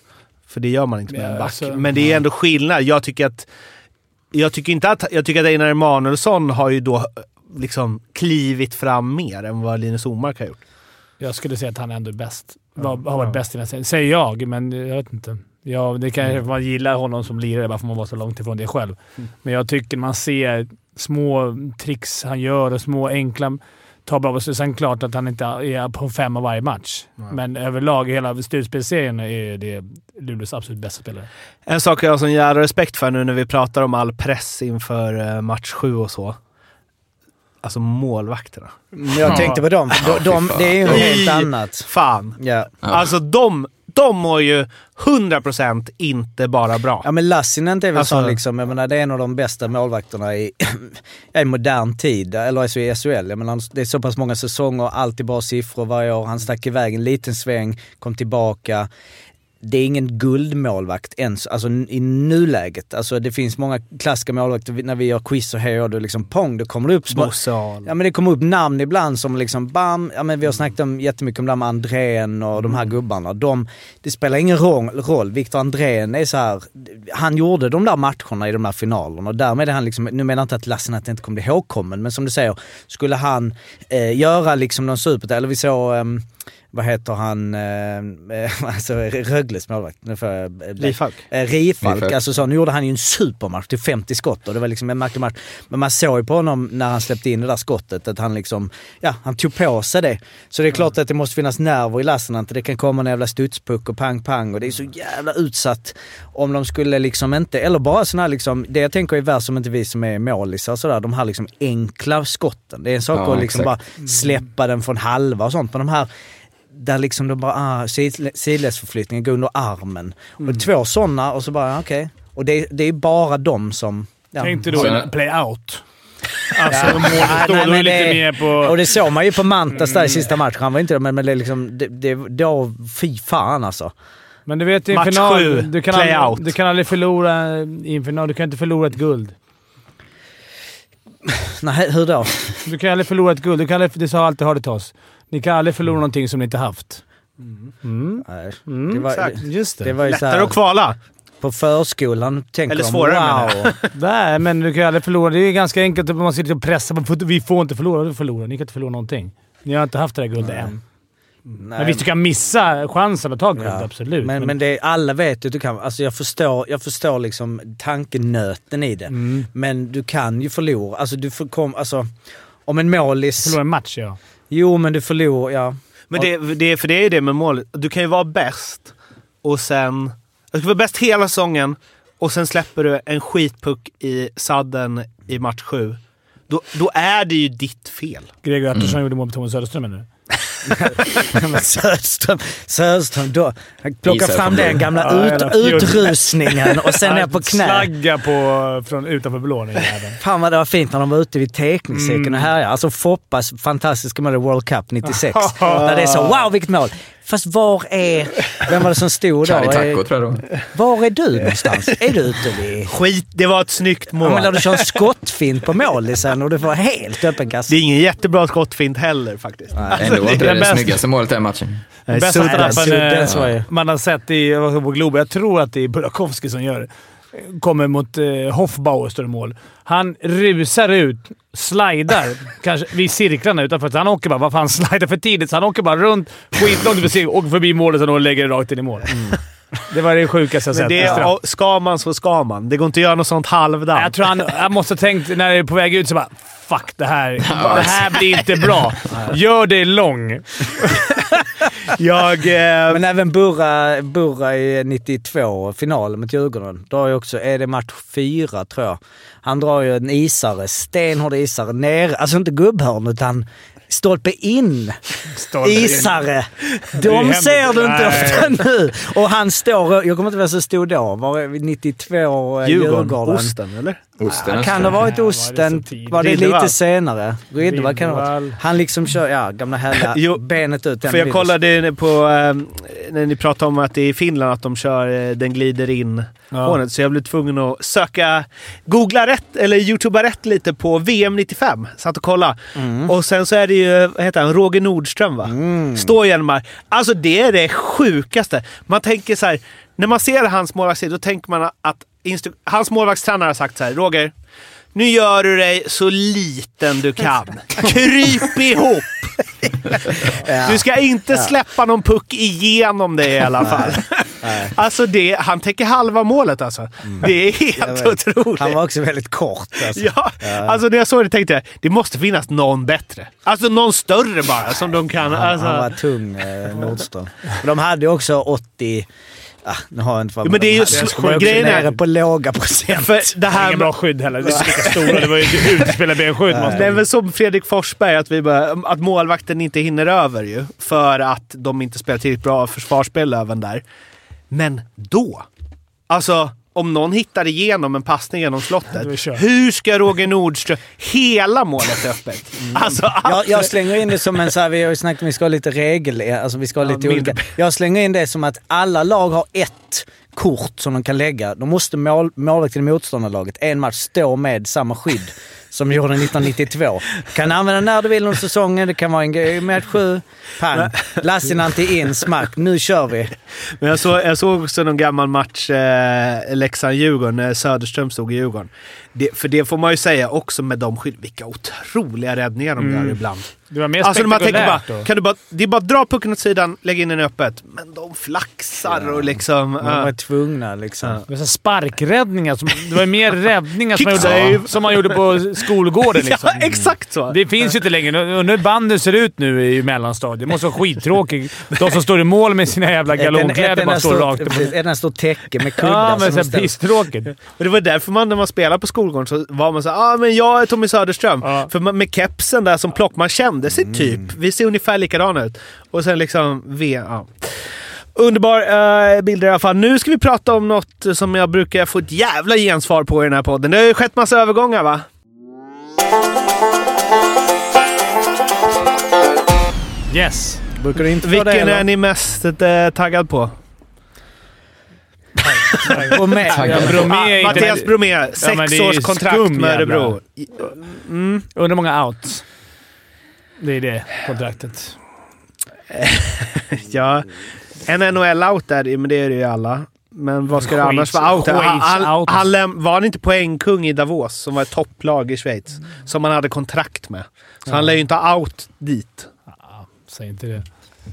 [SPEAKER 2] För det gör man inte med
[SPEAKER 1] Ja,
[SPEAKER 2] en back.
[SPEAKER 1] alltså,
[SPEAKER 2] Men det är ändå skillnad. Jag tycker att jag tycker inte att, jag tycker att Einar Emanuelsson har ju då liksom klivit fram mer än vad Linus Omark har gjort.
[SPEAKER 1] Jag skulle säga att han ändå är bäst. Var, har varit bäst i den serien. Säger jag, men jag vet inte. Ja, det kan
[SPEAKER 2] Mm.
[SPEAKER 1] man gillar honom som lirare bara för man var så långt ifrån det själv. Men jag tycker man ser små tricks han gör och små enkla bra beslut. Sen klart att han inte är på fem av varje match. Men överlag hela slutspelsserien är det Luleås absolut bästa spelare.
[SPEAKER 2] En sak jag har sån jävla respekt för nu när vi pratar om all press inför eh, match sju och så. Alltså målvakterna.
[SPEAKER 10] Jag tänkte på dem. De, de, det är ju något helt annat.
[SPEAKER 2] Fan!
[SPEAKER 10] Ja.
[SPEAKER 2] Alltså de, de mår ju 100% inte bara bra.
[SPEAKER 10] Ja men Lassinen är väl
[SPEAKER 2] Alltså-
[SPEAKER 10] sån liksom, jag menar det är en av de bästa målvakterna i, i modern tid, eller alltså i SHL. Jag menar, det är så pass många säsonger, alltid bra siffror varje år. Han stack iväg en liten sväng, kom tillbaka. Det är ingen guldmålvakt ens, alltså i nuläget. Alltså det finns många klassiska målvakter, när vi gör quiz och hej och då liksom pong, då kommer det upp små... Ja men det kommer upp namn ibland som liksom bam, ja men vi har snackat om, jättemycket om här med Andrén och de här gubbarna. De, det spelar ingen roll. Viktor Andrén är så här, han gjorde de där matcherna i de där finalerna och därmed är han liksom, nu menar jag inte att Lassinantti inte kommer bli ihågkommen, men som du säger, skulle han eh, göra liksom någon super, eller vi såg ehm, vad heter han, eh, alltså Rögles målvakt? Nu får jag, eh,
[SPEAKER 2] Rifalk.
[SPEAKER 10] Eh, Rifalk,
[SPEAKER 3] Rifalk.
[SPEAKER 10] alltså så, nu gjorde han ju en supermatch till 50 skott och det var liksom en märklig match. Men man såg ju på honom när han släppte in det där skottet att han liksom, ja, han tog på sig det. Så det är klart att det måste finnas nerver i Lassinantti. Det kan komma en jävla studspuck och pang pang och det är så jävla utsatt om de skulle liksom inte, eller bara sådana här liksom, det jag tänker är värst som inte vi som är målisar sådär, de här liksom enkla skotten. Det är en sak
[SPEAKER 3] Ja,
[SPEAKER 10] att liksom
[SPEAKER 3] exakt.
[SPEAKER 10] bara släppa den från halva och sånt, men de här där liksom de bara, ah, sid, sidledsförflyttningen går under armen. Och två sådana och så bara, okej. Och det, det är bara de som... Ja.
[SPEAKER 1] Tänkte då
[SPEAKER 3] Sen-
[SPEAKER 1] play out. Alltså
[SPEAKER 10] Ja.
[SPEAKER 1] målet
[SPEAKER 10] Nej,
[SPEAKER 1] då,
[SPEAKER 10] nej,
[SPEAKER 1] då är lite
[SPEAKER 10] det-
[SPEAKER 1] mer på...
[SPEAKER 10] Och det såg man ju på Mantas där i sista matchen. Han var inte det, men, men det är liksom, det, det, då, fy fan alltså.
[SPEAKER 1] Men du vet i en
[SPEAKER 2] Match
[SPEAKER 1] final,
[SPEAKER 2] sju,
[SPEAKER 1] du kan, aldrig, du kan aldrig förlora i en final. Du kan inte förlora ett guld.
[SPEAKER 10] Nej, hur då?
[SPEAKER 1] Du kan aldrig förlora ett guld. Du kan aldrig, det sa alltid Harditas. Ni kan aldrig förlora någonting som ni inte haft. Mm.
[SPEAKER 10] Nej,
[SPEAKER 1] Mm,
[SPEAKER 10] det var,
[SPEAKER 2] exakt.
[SPEAKER 1] Just det.
[SPEAKER 10] det var ju
[SPEAKER 2] Lättare att kvala.
[SPEAKER 10] på förskolan tänker
[SPEAKER 2] Eller
[SPEAKER 10] de
[SPEAKER 2] svårare, menar
[SPEAKER 10] wow.
[SPEAKER 1] Nej, men du kan aldrig förlora. Det är ganska enkelt att man sitter och pressar. på, Vi får inte förlora. Du förlorar. Ni kan inte förlora någonting. Ni har inte haft det här guldet än.
[SPEAKER 10] Nej,
[SPEAKER 1] Men visst, du kan missa chansen att ta guld.
[SPEAKER 10] Ja.
[SPEAKER 1] Absolut.
[SPEAKER 10] Men, men det, alla vet ju att du kan. Alltså jag förstår, jag förstår liksom tankenöten i det.
[SPEAKER 1] Mm.
[SPEAKER 10] Men du kan ju förlora. Alltså du får kom, alltså, om en målis...
[SPEAKER 1] Förlora en match, ja.
[SPEAKER 10] Jo, men du förlorar, ja.
[SPEAKER 2] Men det, det, för det är det med målet. Du kan ju vara bäst och sen... Du ska vara bäst hela säsongen och sen släpper du en skitpuck i sadden i match sju. Då, då är det ju ditt fel.
[SPEAKER 1] Gregor Attersson gjorde mål på Thomas Söderström nu.
[SPEAKER 10] Men Söderström, Söderström då,
[SPEAKER 3] Isar
[SPEAKER 10] fram den gamla
[SPEAKER 1] Ja,
[SPEAKER 10] ut,
[SPEAKER 1] fjol.
[SPEAKER 10] utrusningen och sen ner på knä.
[SPEAKER 1] Slagga på, från utanför jäveln.
[SPEAKER 10] Fan vad det var fint när de var ute vid teknikcirkeln
[SPEAKER 1] Mm.
[SPEAKER 10] och härjade. Alltså Foppas fantastiska mål i World Cup 96. där det är så wow vilket mål! Fast var är... Vem var det som stod då?
[SPEAKER 3] Charlie Taco
[SPEAKER 10] Är-
[SPEAKER 3] tror jag då.
[SPEAKER 10] Var är du någonstans? är du ute vid...
[SPEAKER 2] Skit, det var ett snyggt mål.
[SPEAKER 10] Ja, men när du kör skottfint på målisen och du får helt öppen kast.
[SPEAKER 2] Det är ingen jättebra skottfint heller faktiskt.
[SPEAKER 3] Ändå var inte
[SPEAKER 1] det är
[SPEAKER 3] det det snyggaste målet i den matchen.
[SPEAKER 2] Nej,
[SPEAKER 1] Bästa straffen eh, man har sett i, på Globen. Jag tror att det är Burakovsky som gör det. Kommer mot eh, Hoffbauer, står det mål. Han rusar ut, slidar kanske vid cirklarna utanför. Så han åker bara... Vad fan, slidar för tidigt. Så han åker bara runt skitlångt över cirkeln, åker förbi målet och lägger det rakt in i mål. Det var det sjukaste jag sett.
[SPEAKER 2] det är, ska man så ska man. Det går inte att göra något sånt halvdant.
[SPEAKER 1] Jag tror han, han måste ha tänkt när det är på väg ut så bara “Fuck, det här, det här blir inte bra. Gör det lång”.
[SPEAKER 2] Jag... Eh,
[SPEAKER 10] Men även Burra, Burra i 92, finalen mot Djurgården. Drar ju också, är det match fyra tror jag. Han drar ju en isare, stenhård isare, ner, alltså inte gubbhörn utan stolpe in. Isare! De
[SPEAKER 1] hemskt.
[SPEAKER 10] ser du inte ofta nu. Och han står, jag kommer inte ihåg vem som stod då, var det 92 eh,
[SPEAKER 2] Djurgården.
[SPEAKER 10] Djurgården.
[SPEAKER 2] Osten, eller?
[SPEAKER 3] Osten.
[SPEAKER 10] Kan det ha varit
[SPEAKER 1] var det
[SPEAKER 10] Osten?
[SPEAKER 1] så tidigt?
[SPEAKER 10] Var det
[SPEAKER 2] Riddervall.
[SPEAKER 10] lite senare? Riddervall kan det ha varit. Han liksom kör, ja, gamla
[SPEAKER 2] Jo,
[SPEAKER 10] benet ut.
[SPEAKER 2] För jag kollade på, eh, när ni pratade om att det är i Finland att de kör eh, den glider in
[SPEAKER 1] Ja.
[SPEAKER 2] hånet, så jag blev tvungen att söka, googla rätt, eller youtuba rätt lite på VM 95. Satt och kolla. Och sen så är det ju, vad heter han, Roger Nordström va? Står Hjelmar. Alltså det är det sjukaste. Man tänker så här, när man ser hans målvaktstid, då tänker man att hans målvaktstränare har sagt så här, Roger, nu gör du dig så liten du kan. Kryp ihop! Du ska inte släppa någon puck igenom det i alla fall. Alltså det, han täcker halva målet alltså. Det är helt otroligt.
[SPEAKER 10] Han var också väldigt kort alltså.
[SPEAKER 2] Ja, alltså när jag såg det tänkte jag det måste finnas någon bättre. Alltså någon större bara som de kan...
[SPEAKER 10] Han,
[SPEAKER 2] Alltså.
[SPEAKER 10] han var tung, eh, Nordström. De hade också 80... Ah, nu har jag inte vad
[SPEAKER 2] Jo, men det är ju sl- grejen är-
[SPEAKER 10] på låga procent.
[SPEAKER 2] För det här
[SPEAKER 1] Inga bra skydd heller. Det är så lika stora. Det var ju utspelade benskydd. måste
[SPEAKER 2] det är
[SPEAKER 1] man-
[SPEAKER 2] väl som Fredrik Forsberg, att, vi bara, att målvakten inte hinner över ju. För att de inte spelar tillräckligt bra försvarsspel även där. Men då? Alltså, om någon hittar igenom en passning genom slottet. Hur ska Roger Nordström... Hela målet öppet. Alltså,
[SPEAKER 10] Jag, jag slänger in det som en så här, vi har ju snackat om vi ska ha lite regel, alltså vi ska ha
[SPEAKER 2] Ja,
[SPEAKER 10] lite
[SPEAKER 2] mindre.
[SPEAKER 10] olika. Jag slänger in det som att alla lag har ett kort som de kan lägga. Då måste mål, målvakten i motståndarlaget en match stå med samma skydd som gjorde 1992. Kan använda när du vill under säsongen, det kan vara en match sju, pang. Lassinantti in, smack, nu kör vi.
[SPEAKER 2] Men jag, såg, jag såg också någon gammal match, eh, Leksand-Djurgården, när Söderström stod i Djurgården. Det, för det får man ju säga också med de. Vilka otroliga räddningar de gör ibland.
[SPEAKER 1] Det var mer
[SPEAKER 2] Alltså när man tänker bara, kan du bara, det är bara att dra pucken åt sidan, lägga in den öppet. Men de flaxar och liksom...
[SPEAKER 10] De
[SPEAKER 2] ja.
[SPEAKER 10] var tvungna liksom.
[SPEAKER 2] Ja.
[SPEAKER 1] Det var så sparkräddningar. Som, det var mer räddningar som man, gjorde, som man gjorde på skolgården. Liksom.
[SPEAKER 2] Ja, exakt så!
[SPEAKER 1] Det finns ju inte längre. Undrar hur banden ser ut nu i mellanstadiet. Det måste vara skittråkigt. De som står i mål med sina jävla galonkläder bara står rakt upp.
[SPEAKER 10] Ett enda stort täcke med kuddar.
[SPEAKER 1] Ja, men
[SPEAKER 10] de
[SPEAKER 1] pisstråkigt.
[SPEAKER 2] Det var därför man när man spelade på skolgården så var man så ah, men jag är Tommy Söderström.
[SPEAKER 1] Ja.
[SPEAKER 2] För man, med kepsen där som plock, man kände det
[SPEAKER 10] Mm.
[SPEAKER 2] typ. Vi ser ungefär likadana ut. Och sen liksom V. Ja. Underbar uh, bilder i alla fall. Nu ska vi prata om något som jag brukar få ett jävla gensvar på i den här podden. Det har ju skett massa övergångar va?
[SPEAKER 1] Yes.
[SPEAKER 10] Brukar du inte
[SPEAKER 2] Vilken
[SPEAKER 10] det
[SPEAKER 2] är
[SPEAKER 10] eller?
[SPEAKER 2] ni mest uh, taggad på?
[SPEAKER 3] Bromé.
[SPEAKER 1] Ja, Bromé
[SPEAKER 2] Ah,
[SPEAKER 1] inte...
[SPEAKER 2] Mattias Bromé, sex års kontrakt med Örebro. Mm.
[SPEAKER 1] Under många outs. Det är det kontraktet.
[SPEAKER 2] Ja, en NHL-out där, men det är det ju alla. Men vad ska det annars vara out? Han, han, var han inte poängkung i Davos, som var ett topplag i Schweiz? Som han hade kontrakt med. Så han lär ju inte out dit.
[SPEAKER 1] Säg inte det.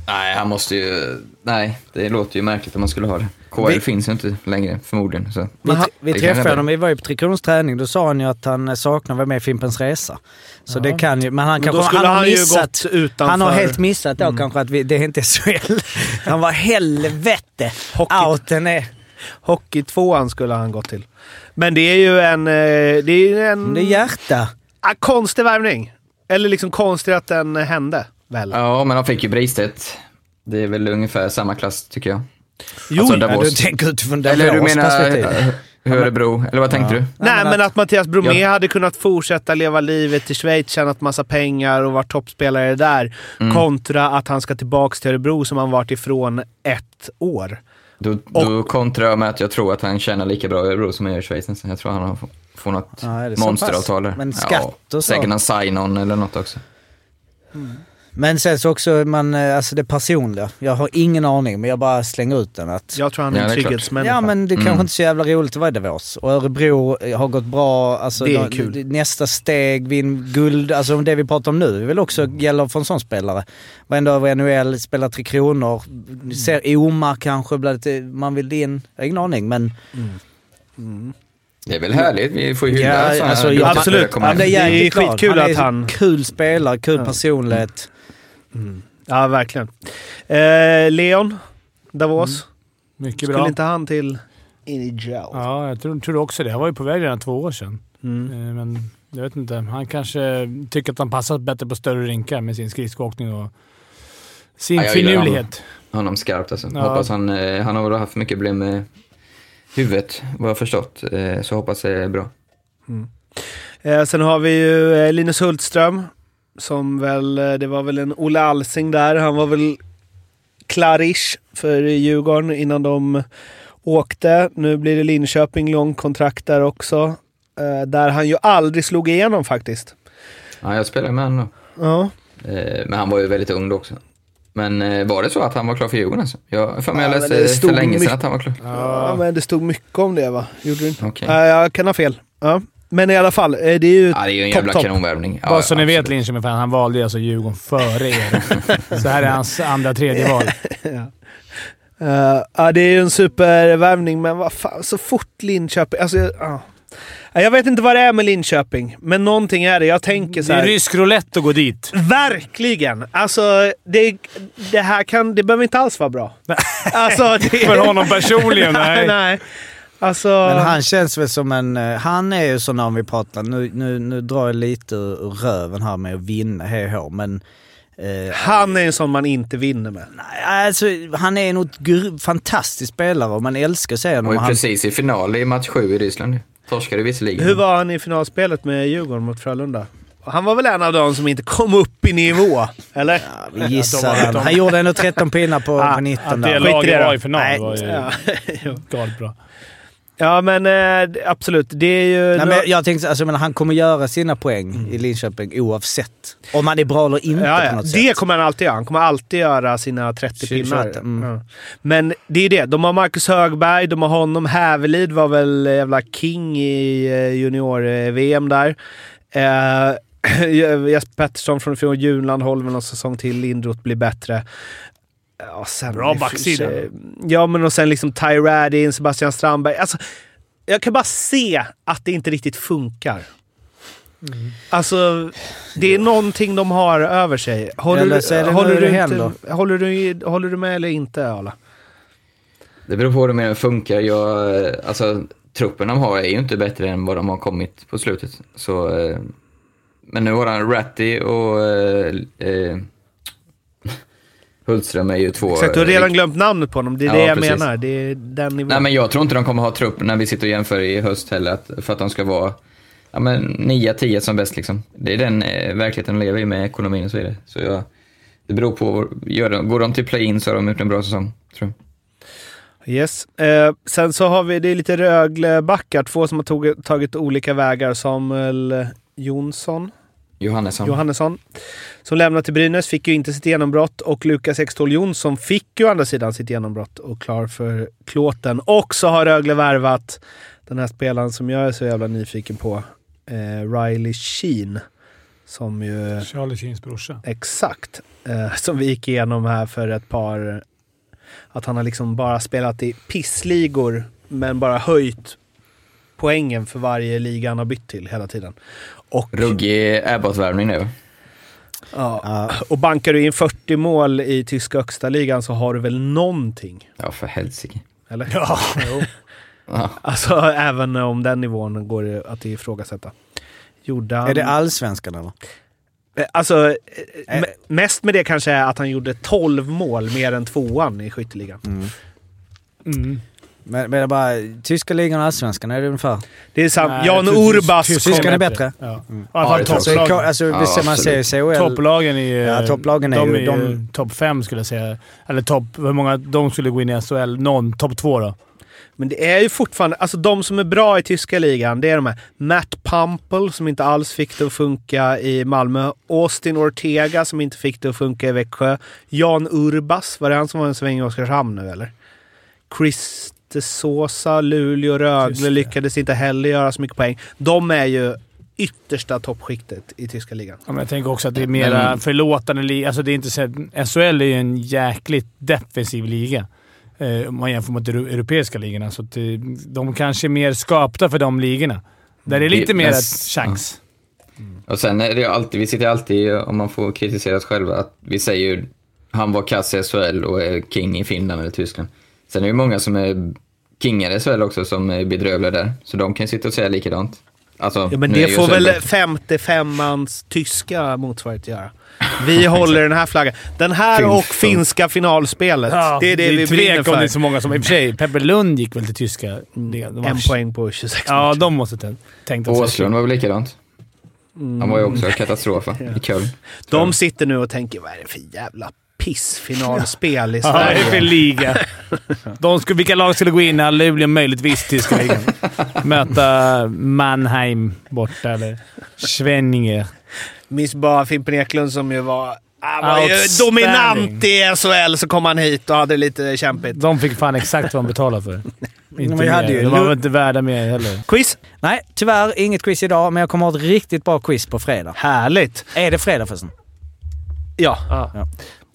[SPEAKER 3] Nej, han måste ju... Nej, det låter ju märkligt om man skulle ha det. KL
[SPEAKER 10] Vi-
[SPEAKER 3] finns ju inte längre förmodligen. Så.
[SPEAKER 10] Vi, vi träffade honom, vi var ju på Tre Kronors träning, då sa han ju att han saknar att vara med i Fimpens Resa. Så det kan ju, men han
[SPEAKER 2] Men
[SPEAKER 10] kanske
[SPEAKER 2] då skulle
[SPEAKER 10] han har
[SPEAKER 2] han ju
[SPEAKER 10] missat.
[SPEAKER 2] gått utanför.
[SPEAKER 10] Han har helt missat då kanske att vi, det är inte SHL. Han var helvete.
[SPEAKER 2] Hockey.
[SPEAKER 10] Outen är...
[SPEAKER 2] Hockey tvåan skulle han gått till. Men det är ju en... eh, Det är ju en...
[SPEAKER 10] Det är hjärta.
[SPEAKER 2] Ah, konstig värvning. Eller liksom konstigt att den hände, väl?
[SPEAKER 3] Ja, men de fick ju Bristedt. Det är väl ungefär samma klass tycker jag.
[SPEAKER 2] Jo,
[SPEAKER 3] Alltså,
[SPEAKER 2] ja,
[SPEAKER 3] Davos.
[SPEAKER 10] Du tänker utifrån
[SPEAKER 3] Eller du
[SPEAKER 10] Davos
[SPEAKER 3] menar Örebro, eller vad tänkte du?
[SPEAKER 2] Nej, men att, Mattias Bromé
[SPEAKER 3] Ja.
[SPEAKER 2] hade kunnat fortsätta leva livet i Schweiz, tjänat massa pengar och varit toppspelare där.
[SPEAKER 3] Mm.
[SPEAKER 2] Kontra att han ska tillbaka till Örebro som han varit ifrån ett år.
[SPEAKER 3] Då, då kontrar jag med att jag tror att han tjänar lika bra i Örebro som jag gör i Schweiz. Jag tror han har får något
[SPEAKER 10] Ja,
[SPEAKER 3] monsteravtal där.
[SPEAKER 10] Men skatt och så?
[SPEAKER 3] Säkert någon sign-on eller något också.
[SPEAKER 10] Men sen så också, man, eh, alltså det personliga. Jag har ingen aning, men jag bara slänger ut den. Att,
[SPEAKER 2] Jag tror han är en
[SPEAKER 3] är
[SPEAKER 2] trygghetsmänniska.
[SPEAKER 10] ja, men det
[SPEAKER 3] Mm.
[SPEAKER 10] kanske inte är så jävla roligt att vara i Davos. Och Örebro eh, har gått bra. Alltså,
[SPEAKER 2] Det är kul.
[SPEAKER 10] Nästa steg, vinn guld. Alltså det vi pratar om nu vill också gälla för en sån spelare. Var ändå över NHL, spelar Tre Kronor. Ser Omar kanske, lite, man vill in. Jag har ingen aning, men...
[SPEAKER 3] Det är väl härligt, vi får ju hylla
[SPEAKER 10] Ja,
[SPEAKER 3] sådana
[SPEAKER 10] alltså,
[SPEAKER 3] här
[SPEAKER 2] absolut.
[SPEAKER 10] Ja, det är,
[SPEAKER 2] Det är skitkul
[SPEAKER 10] han är
[SPEAKER 2] att han-
[SPEAKER 10] Kul spelare, kul
[SPEAKER 2] Ja.
[SPEAKER 10] personlighet.
[SPEAKER 2] Ja, verkligen. Eh, Leon, Davos.
[SPEAKER 1] Mycket
[SPEAKER 2] Skulle
[SPEAKER 1] bra.
[SPEAKER 2] inte han till NHL?
[SPEAKER 1] Ja, jag tror, tror också det. Han var ju på väg redan två år sedan.
[SPEAKER 2] Mm.
[SPEAKER 1] Eh, Men jag vet inte. Han kanske tycker att han passar bättre på större rinkar med sin skridskoåkning och sin
[SPEAKER 3] Ja,
[SPEAKER 1] finurlighet.
[SPEAKER 3] Honom skarpt alltså.
[SPEAKER 1] Ja.
[SPEAKER 3] Hoppas han, eh, han har väl haft mycket problem med huvudet, vad jag förstått. Eh, Så hoppas det är bra.
[SPEAKER 2] Eh, sen har vi ju eh, Linus Hultström. Som väl, eh, det var väl en Olle Alsing där. Han var väl klarish för Djurgården innan de åkte. Nu blir det Linköping, lång kontrakt där också. Eh, där han ju aldrig slog igenom faktiskt.
[SPEAKER 3] Ja, jag spelade med honom.
[SPEAKER 2] Ja.
[SPEAKER 3] Eh, Men han var ju väldigt ung då också. Men var det så att han var klar för Djurgården alltså? Jag för mig
[SPEAKER 2] Ja,
[SPEAKER 3] jag läste för länge sedan att han var klar.
[SPEAKER 2] ja, men det stod mycket om det va? Gjorde det inte? Ja, jag kan ha fel. Ja. Men i alla fall, eh, det är ju
[SPEAKER 3] Ja, det är ju en
[SPEAKER 2] topp,
[SPEAKER 3] jävla
[SPEAKER 2] topp.
[SPEAKER 3] kanonvärvning. Ja,
[SPEAKER 1] Bara så ni vet. Linköping, han valde alltså Djurgården före er. så här är hans andra, tredje val.
[SPEAKER 2] Eh, ja, det är ju en supervärvning, men vad fan, så fort Linköping... Alltså, ja. Ja, Jag vet inte vad det är med Linköping, men någonting är det. Jag tänker så
[SPEAKER 1] Det är
[SPEAKER 2] här.
[SPEAKER 1] rysk roulette att gå dit.
[SPEAKER 2] Verkligen! Alltså, det, det här kan... Det behöver inte alls vara bra. Alltså, det,
[SPEAKER 1] För honom personligen, nej.
[SPEAKER 2] nej. Alltså...
[SPEAKER 10] Men han känns väl som en... eh, Han är ju så när vi pratar, nu, nu, nu drar jag lite ur röven här med att vinna, hej och hå, men... Eh,
[SPEAKER 2] Han är en sån man inte vinner med.
[SPEAKER 10] nej, alltså, han är en fantastisk spelare och man älskar att se
[SPEAKER 3] Han
[SPEAKER 10] honom.
[SPEAKER 3] var
[SPEAKER 10] Han,
[SPEAKER 3] precis i final i match sju i Ryssland. Torskade visserligen.
[SPEAKER 2] Hur var han i finalspelet med Djurgården mot Frölunda? Han var väl en av de som inte kom upp i nivå? Eller?
[SPEAKER 10] ja, vi gissar
[SPEAKER 1] de-
[SPEAKER 10] han.
[SPEAKER 1] de-
[SPEAKER 10] Han gjorde ändå 13 pinnar på,
[SPEAKER 2] Ah,
[SPEAKER 10] på 19
[SPEAKER 1] Att det
[SPEAKER 10] där.
[SPEAKER 2] Skit i det
[SPEAKER 1] laget var i final
[SPEAKER 10] Nej.
[SPEAKER 1] var ju
[SPEAKER 2] Ja.
[SPEAKER 1] Galet bra.
[SPEAKER 2] Ja, men eh, absolut. Det är ju...
[SPEAKER 10] Nej, men jag tänkte, alltså, men han kommer göra sina poäng i Linköping oavsett. Om han är bra eller inte
[SPEAKER 2] ja,
[SPEAKER 10] på
[SPEAKER 2] ja.
[SPEAKER 10] något
[SPEAKER 2] Det
[SPEAKER 10] sätt.
[SPEAKER 2] kommer han alltid göra. Han kommer alltid göra sina 30
[SPEAKER 10] 20,
[SPEAKER 2] pinnar.
[SPEAKER 10] 28, mm.
[SPEAKER 2] Ja. Men det är det. De har Marcus Högberg, de har honom. Hävelid var väl jävla king i eh, junior-VM där. Eh, Jesper Pettersson från fjol, Junland håller väl någon säsong till. Lindroth blir bättre. Ja, sen
[SPEAKER 1] Bra backsida.
[SPEAKER 2] Ja, men och sen liksom Ty Radin, Sebastian Strandberg. Alltså, jag kan bara se att det inte riktigt funkar. Alltså, det är någonting de har över sig. Håller,
[SPEAKER 10] Eller
[SPEAKER 2] du,
[SPEAKER 10] så är det
[SPEAKER 2] håller,
[SPEAKER 10] nu
[SPEAKER 2] du,
[SPEAKER 10] det
[SPEAKER 2] inte,
[SPEAKER 10] händer.
[SPEAKER 2] håller, du, håller du med eller inte, Arla?
[SPEAKER 3] Det beror på hur mer den funkar. Jag, alltså, truppen de har är ju inte bättre än vad de har kommit på slutet. Så, eh, Men nu har han Ratty och eh, eh, Hultström är ju två...
[SPEAKER 2] Exakt, du har redan glömt namnet på honom. Det är
[SPEAKER 3] Ja,
[SPEAKER 2] det jag
[SPEAKER 3] precis.
[SPEAKER 2] menar. Det är den nivån.
[SPEAKER 3] Nej, men jag tror inte de kommer ha trupp när vi sitter och jämför i höst heller, för att de ska vara ja, men 9-10 som bäst. Liksom. Det är den eh, verkligheten de lever i med ekonomin och så vidare. Så jag, det beror på, gör de, går de till play-in så har de gjort en bra säsong, tror jag.
[SPEAKER 2] Yes. Eh, sen så har vi, det är lite Rögle-backar. Två som har tog, tagit olika vägar. Samuel Jonsson,
[SPEAKER 3] Johannesson.
[SPEAKER 2] Johannesson, som lämnade till Brynäs, fick ju inte sitt genombrott. Och Lukas Ekståhl Jonsson fick ju å andra sidan sitt genombrott och klar för klåten. Och så har Rögle värvat den här spelaren som jag är så jävla nyfiken på. Eh, Riley Sheen. Som ju...
[SPEAKER 1] Charlie Sheens brorsa.
[SPEAKER 2] Exakt. Eh, som vi gick igenom här för ett par... Att han har liksom bara spelat i pissligor, men bara höjt poängen för varje liga han har bytt till hela tiden. Och,
[SPEAKER 3] Ruggig Abbott-värvning nu.
[SPEAKER 2] ja, och bankar du in 40 mål i tyska högsta ligan så har du väl någonting?
[SPEAKER 3] Ja, för helsike.
[SPEAKER 2] Eller?
[SPEAKER 1] Ja, jo.
[SPEAKER 3] Ja.
[SPEAKER 2] Alltså även om den nivån går det att ifrågasätta. Gjorde han...
[SPEAKER 10] Är det allsvenskan eller?
[SPEAKER 2] Eh, Alltså, me- mest med det kanske är att han gjorde 12 mål mer än tvåan i skytteligan.
[SPEAKER 1] Mm.
[SPEAKER 10] Men, men det är bara tyska ligan och allsvenskan, är det ungefär?
[SPEAKER 2] Det är.
[SPEAKER 1] Nej,
[SPEAKER 2] Jan Urbas
[SPEAKER 10] Tyskan är bättre?
[SPEAKER 1] Ja. I
[SPEAKER 3] Ja.
[SPEAKER 10] Så,
[SPEAKER 1] topplagen.
[SPEAKER 10] alltså,
[SPEAKER 3] Ja,
[SPEAKER 10] visst, man
[SPEAKER 3] absolut.
[SPEAKER 10] ser CHL...
[SPEAKER 1] Topplagen är ju...
[SPEAKER 10] Ja, topplagen är
[SPEAKER 1] de
[SPEAKER 10] ju-
[SPEAKER 1] är ju
[SPEAKER 10] de-
[SPEAKER 1] topp fem skulle jag säga. Eller topp... Hur många de skulle gå in i SHL? Någon. Topp två då.
[SPEAKER 2] Men det är ju fortfarande, alltså de som är bra i tyska ligan, det är de här Matt Pumpel som inte alls fick det att funka i Malmö. Austin Ortega som inte fick det att funka i Växjö. Jan Urbas, var det han som var en sväng i Oskarshamn nu eller? Chris de Sosa, Luleå, Rögle
[SPEAKER 1] det.
[SPEAKER 2] lyckades inte heller göra så mycket poäng. De är ju yttersta toppskiktet i tyska ligan.
[SPEAKER 1] Ja, men jag tänker också att det är mera
[SPEAKER 3] Men-
[SPEAKER 1] förlåtande liga. Alltså det är inte så, SHL är ju en jäkligt defensiv liga. Eh, om man jämför mot de europeiska ligorna. Så att det, de kanske är mer skapta för de ligorna. Där det är lite
[SPEAKER 3] Det-
[SPEAKER 1] mer chans.
[SPEAKER 3] Och sen är det alltid, vi sitter alltid, om man får kritisera oss själva, att vi säger ju han var kass i SHL och är king i Finland eller Tyskland. Sen är det ju många som är kingar i SHL också som är bedrövliga där. Så de kan sitta och säga likadant. Alltså,
[SPEAKER 2] Ja, men det får väl
[SPEAKER 3] bättre.
[SPEAKER 2] 55-mans tyska motsvarighet göra. Vi håller den här flaggan. Den här
[SPEAKER 3] Finns
[SPEAKER 2] och finska finalspelet. det är det, vi brinner
[SPEAKER 1] tvek om det är så
[SPEAKER 2] för.
[SPEAKER 1] många som... I och för sig, Peppe Lund gick väl till tyska. Det, var-
[SPEAKER 2] En poäng på 26
[SPEAKER 1] Ja,
[SPEAKER 2] matcher.
[SPEAKER 1] de måste ha tänkt att...
[SPEAKER 3] Åslund var väl likadant. Han var ju också
[SPEAKER 2] Mm.
[SPEAKER 3] katastrof va? i Köln.
[SPEAKER 2] De sitter nu och tänker, vad är det för jävla pissfinalspel i
[SPEAKER 1] Ja, vad är det för
[SPEAKER 2] Sverige?
[SPEAKER 1] liga? De skulle, vilka lag skulle gå in när Luleå möjligtvis tyska ligan? Möta Mannheim borta eller Schwenninger.
[SPEAKER 2] Minns bara Fimpen Eklund som ju var... Han var ju dominant i SHL, så kom han hit och hade lite kämpigt.
[SPEAKER 1] De fick fan exakt vad de betalade för. Inte
[SPEAKER 10] vi hade ju-
[SPEAKER 1] De var väl inte värda mer heller.
[SPEAKER 2] Quiz!
[SPEAKER 10] Nej, tyvärr inget quiz idag, men jag kommer ha ett riktigt bra quiz på fredag.
[SPEAKER 2] Härligt!
[SPEAKER 10] Är det fredag förresten?
[SPEAKER 2] Ja.
[SPEAKER 9] Ja.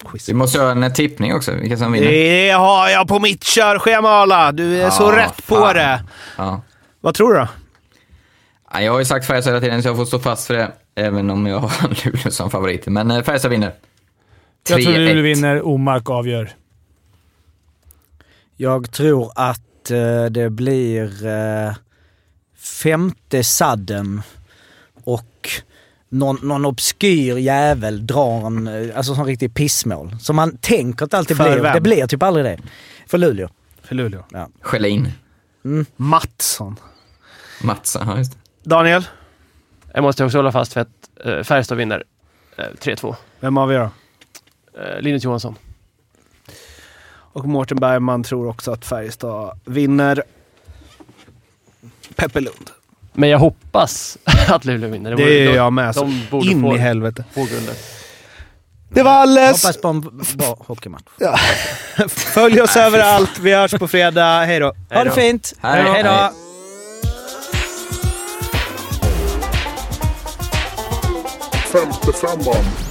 [SPEAKER 2] Quiz.
[SPEAKER 3] Vi måste göra en tippning också, vilka som vinner.
[SPEAKER 2] Det har jag på mitt körschema Arla. Du är så
[SPEAKER 3] Ja,
[SPEAKER 2] rätt på
[SPEAKER 3] fan.
[SPEAKER 2] det.
[SPEAKER 3] Ja.
[SPEAKER 2] Vad tror du då?
[SPEAKER 3] Ja, Jag har ju sagt Färjestad hela tiden så jag får stå fast för det. Även om jag har Luleå som favorit. Men eh, Färjestad vinner.
[SPEAKER 1] Jag tror
[SPEAKER 3] 3-1.
[SPEAKER 1] Luleå vinner. Omark avgör.
[SPEAKER 10] Jag tror att eh, det blir eh, femte sadden och någon, någon obskyr jävel drar en, eh, alltså sån riktig pissmål. Som man tänker att det alltid
[SPEAKER 2] För
[SPEAKER 10] blir.
[SPEAKER 2] vem?
[SPEAKER 10] Det blir typ aldrig det. För Luleå.
[SPEAKER 2] För Luleå.
[SPEAKER 3] Schelin.
[SPEAKER 2] Mattsson.
[SPEAKER 3] Mattsson, ja just det.
[SPEAKER 2] Daniel,
[SPEAKER 9] Jag måste också hålla fast för att uh, Färjestad vinner eh, 3-2.
[SPEAKER 2] vem avgör då?
[SPEAKER 9] Uh, Linus Johansson.
[SPEAKER 2] Och Mårten Bergman tror också att Färjestad vinner. Peppe Lund.
[SPEAKER 9] Men jag hoppas att Luleå vinner.
[SPEAKER 2] Det
[SPEAKER 9] vore-
[SPEAKER 2] är
[SPEAKER 9] de-
[SPEAKER 2] jag med. Så
[SPEAKER 9] De borde
[SPEAKER 2] in
[SPEAKER 9] få,
[SPEAKER 2] i helvete.
[SPEAKER 9] få.
[SPEAKER 2] Det var alles!
[SPEAKER 10] Hoppas på en bra hockeymatch.
[SPEAKER 2] Följ oss överallt. Vi hörs på fredag. Hej då!
[SPEAKER 10] Ha det fint!
[SPEAKER 3] Hej då.
[SPEAKER 10] Hej då!
[SPEAKER 7] Femte femman.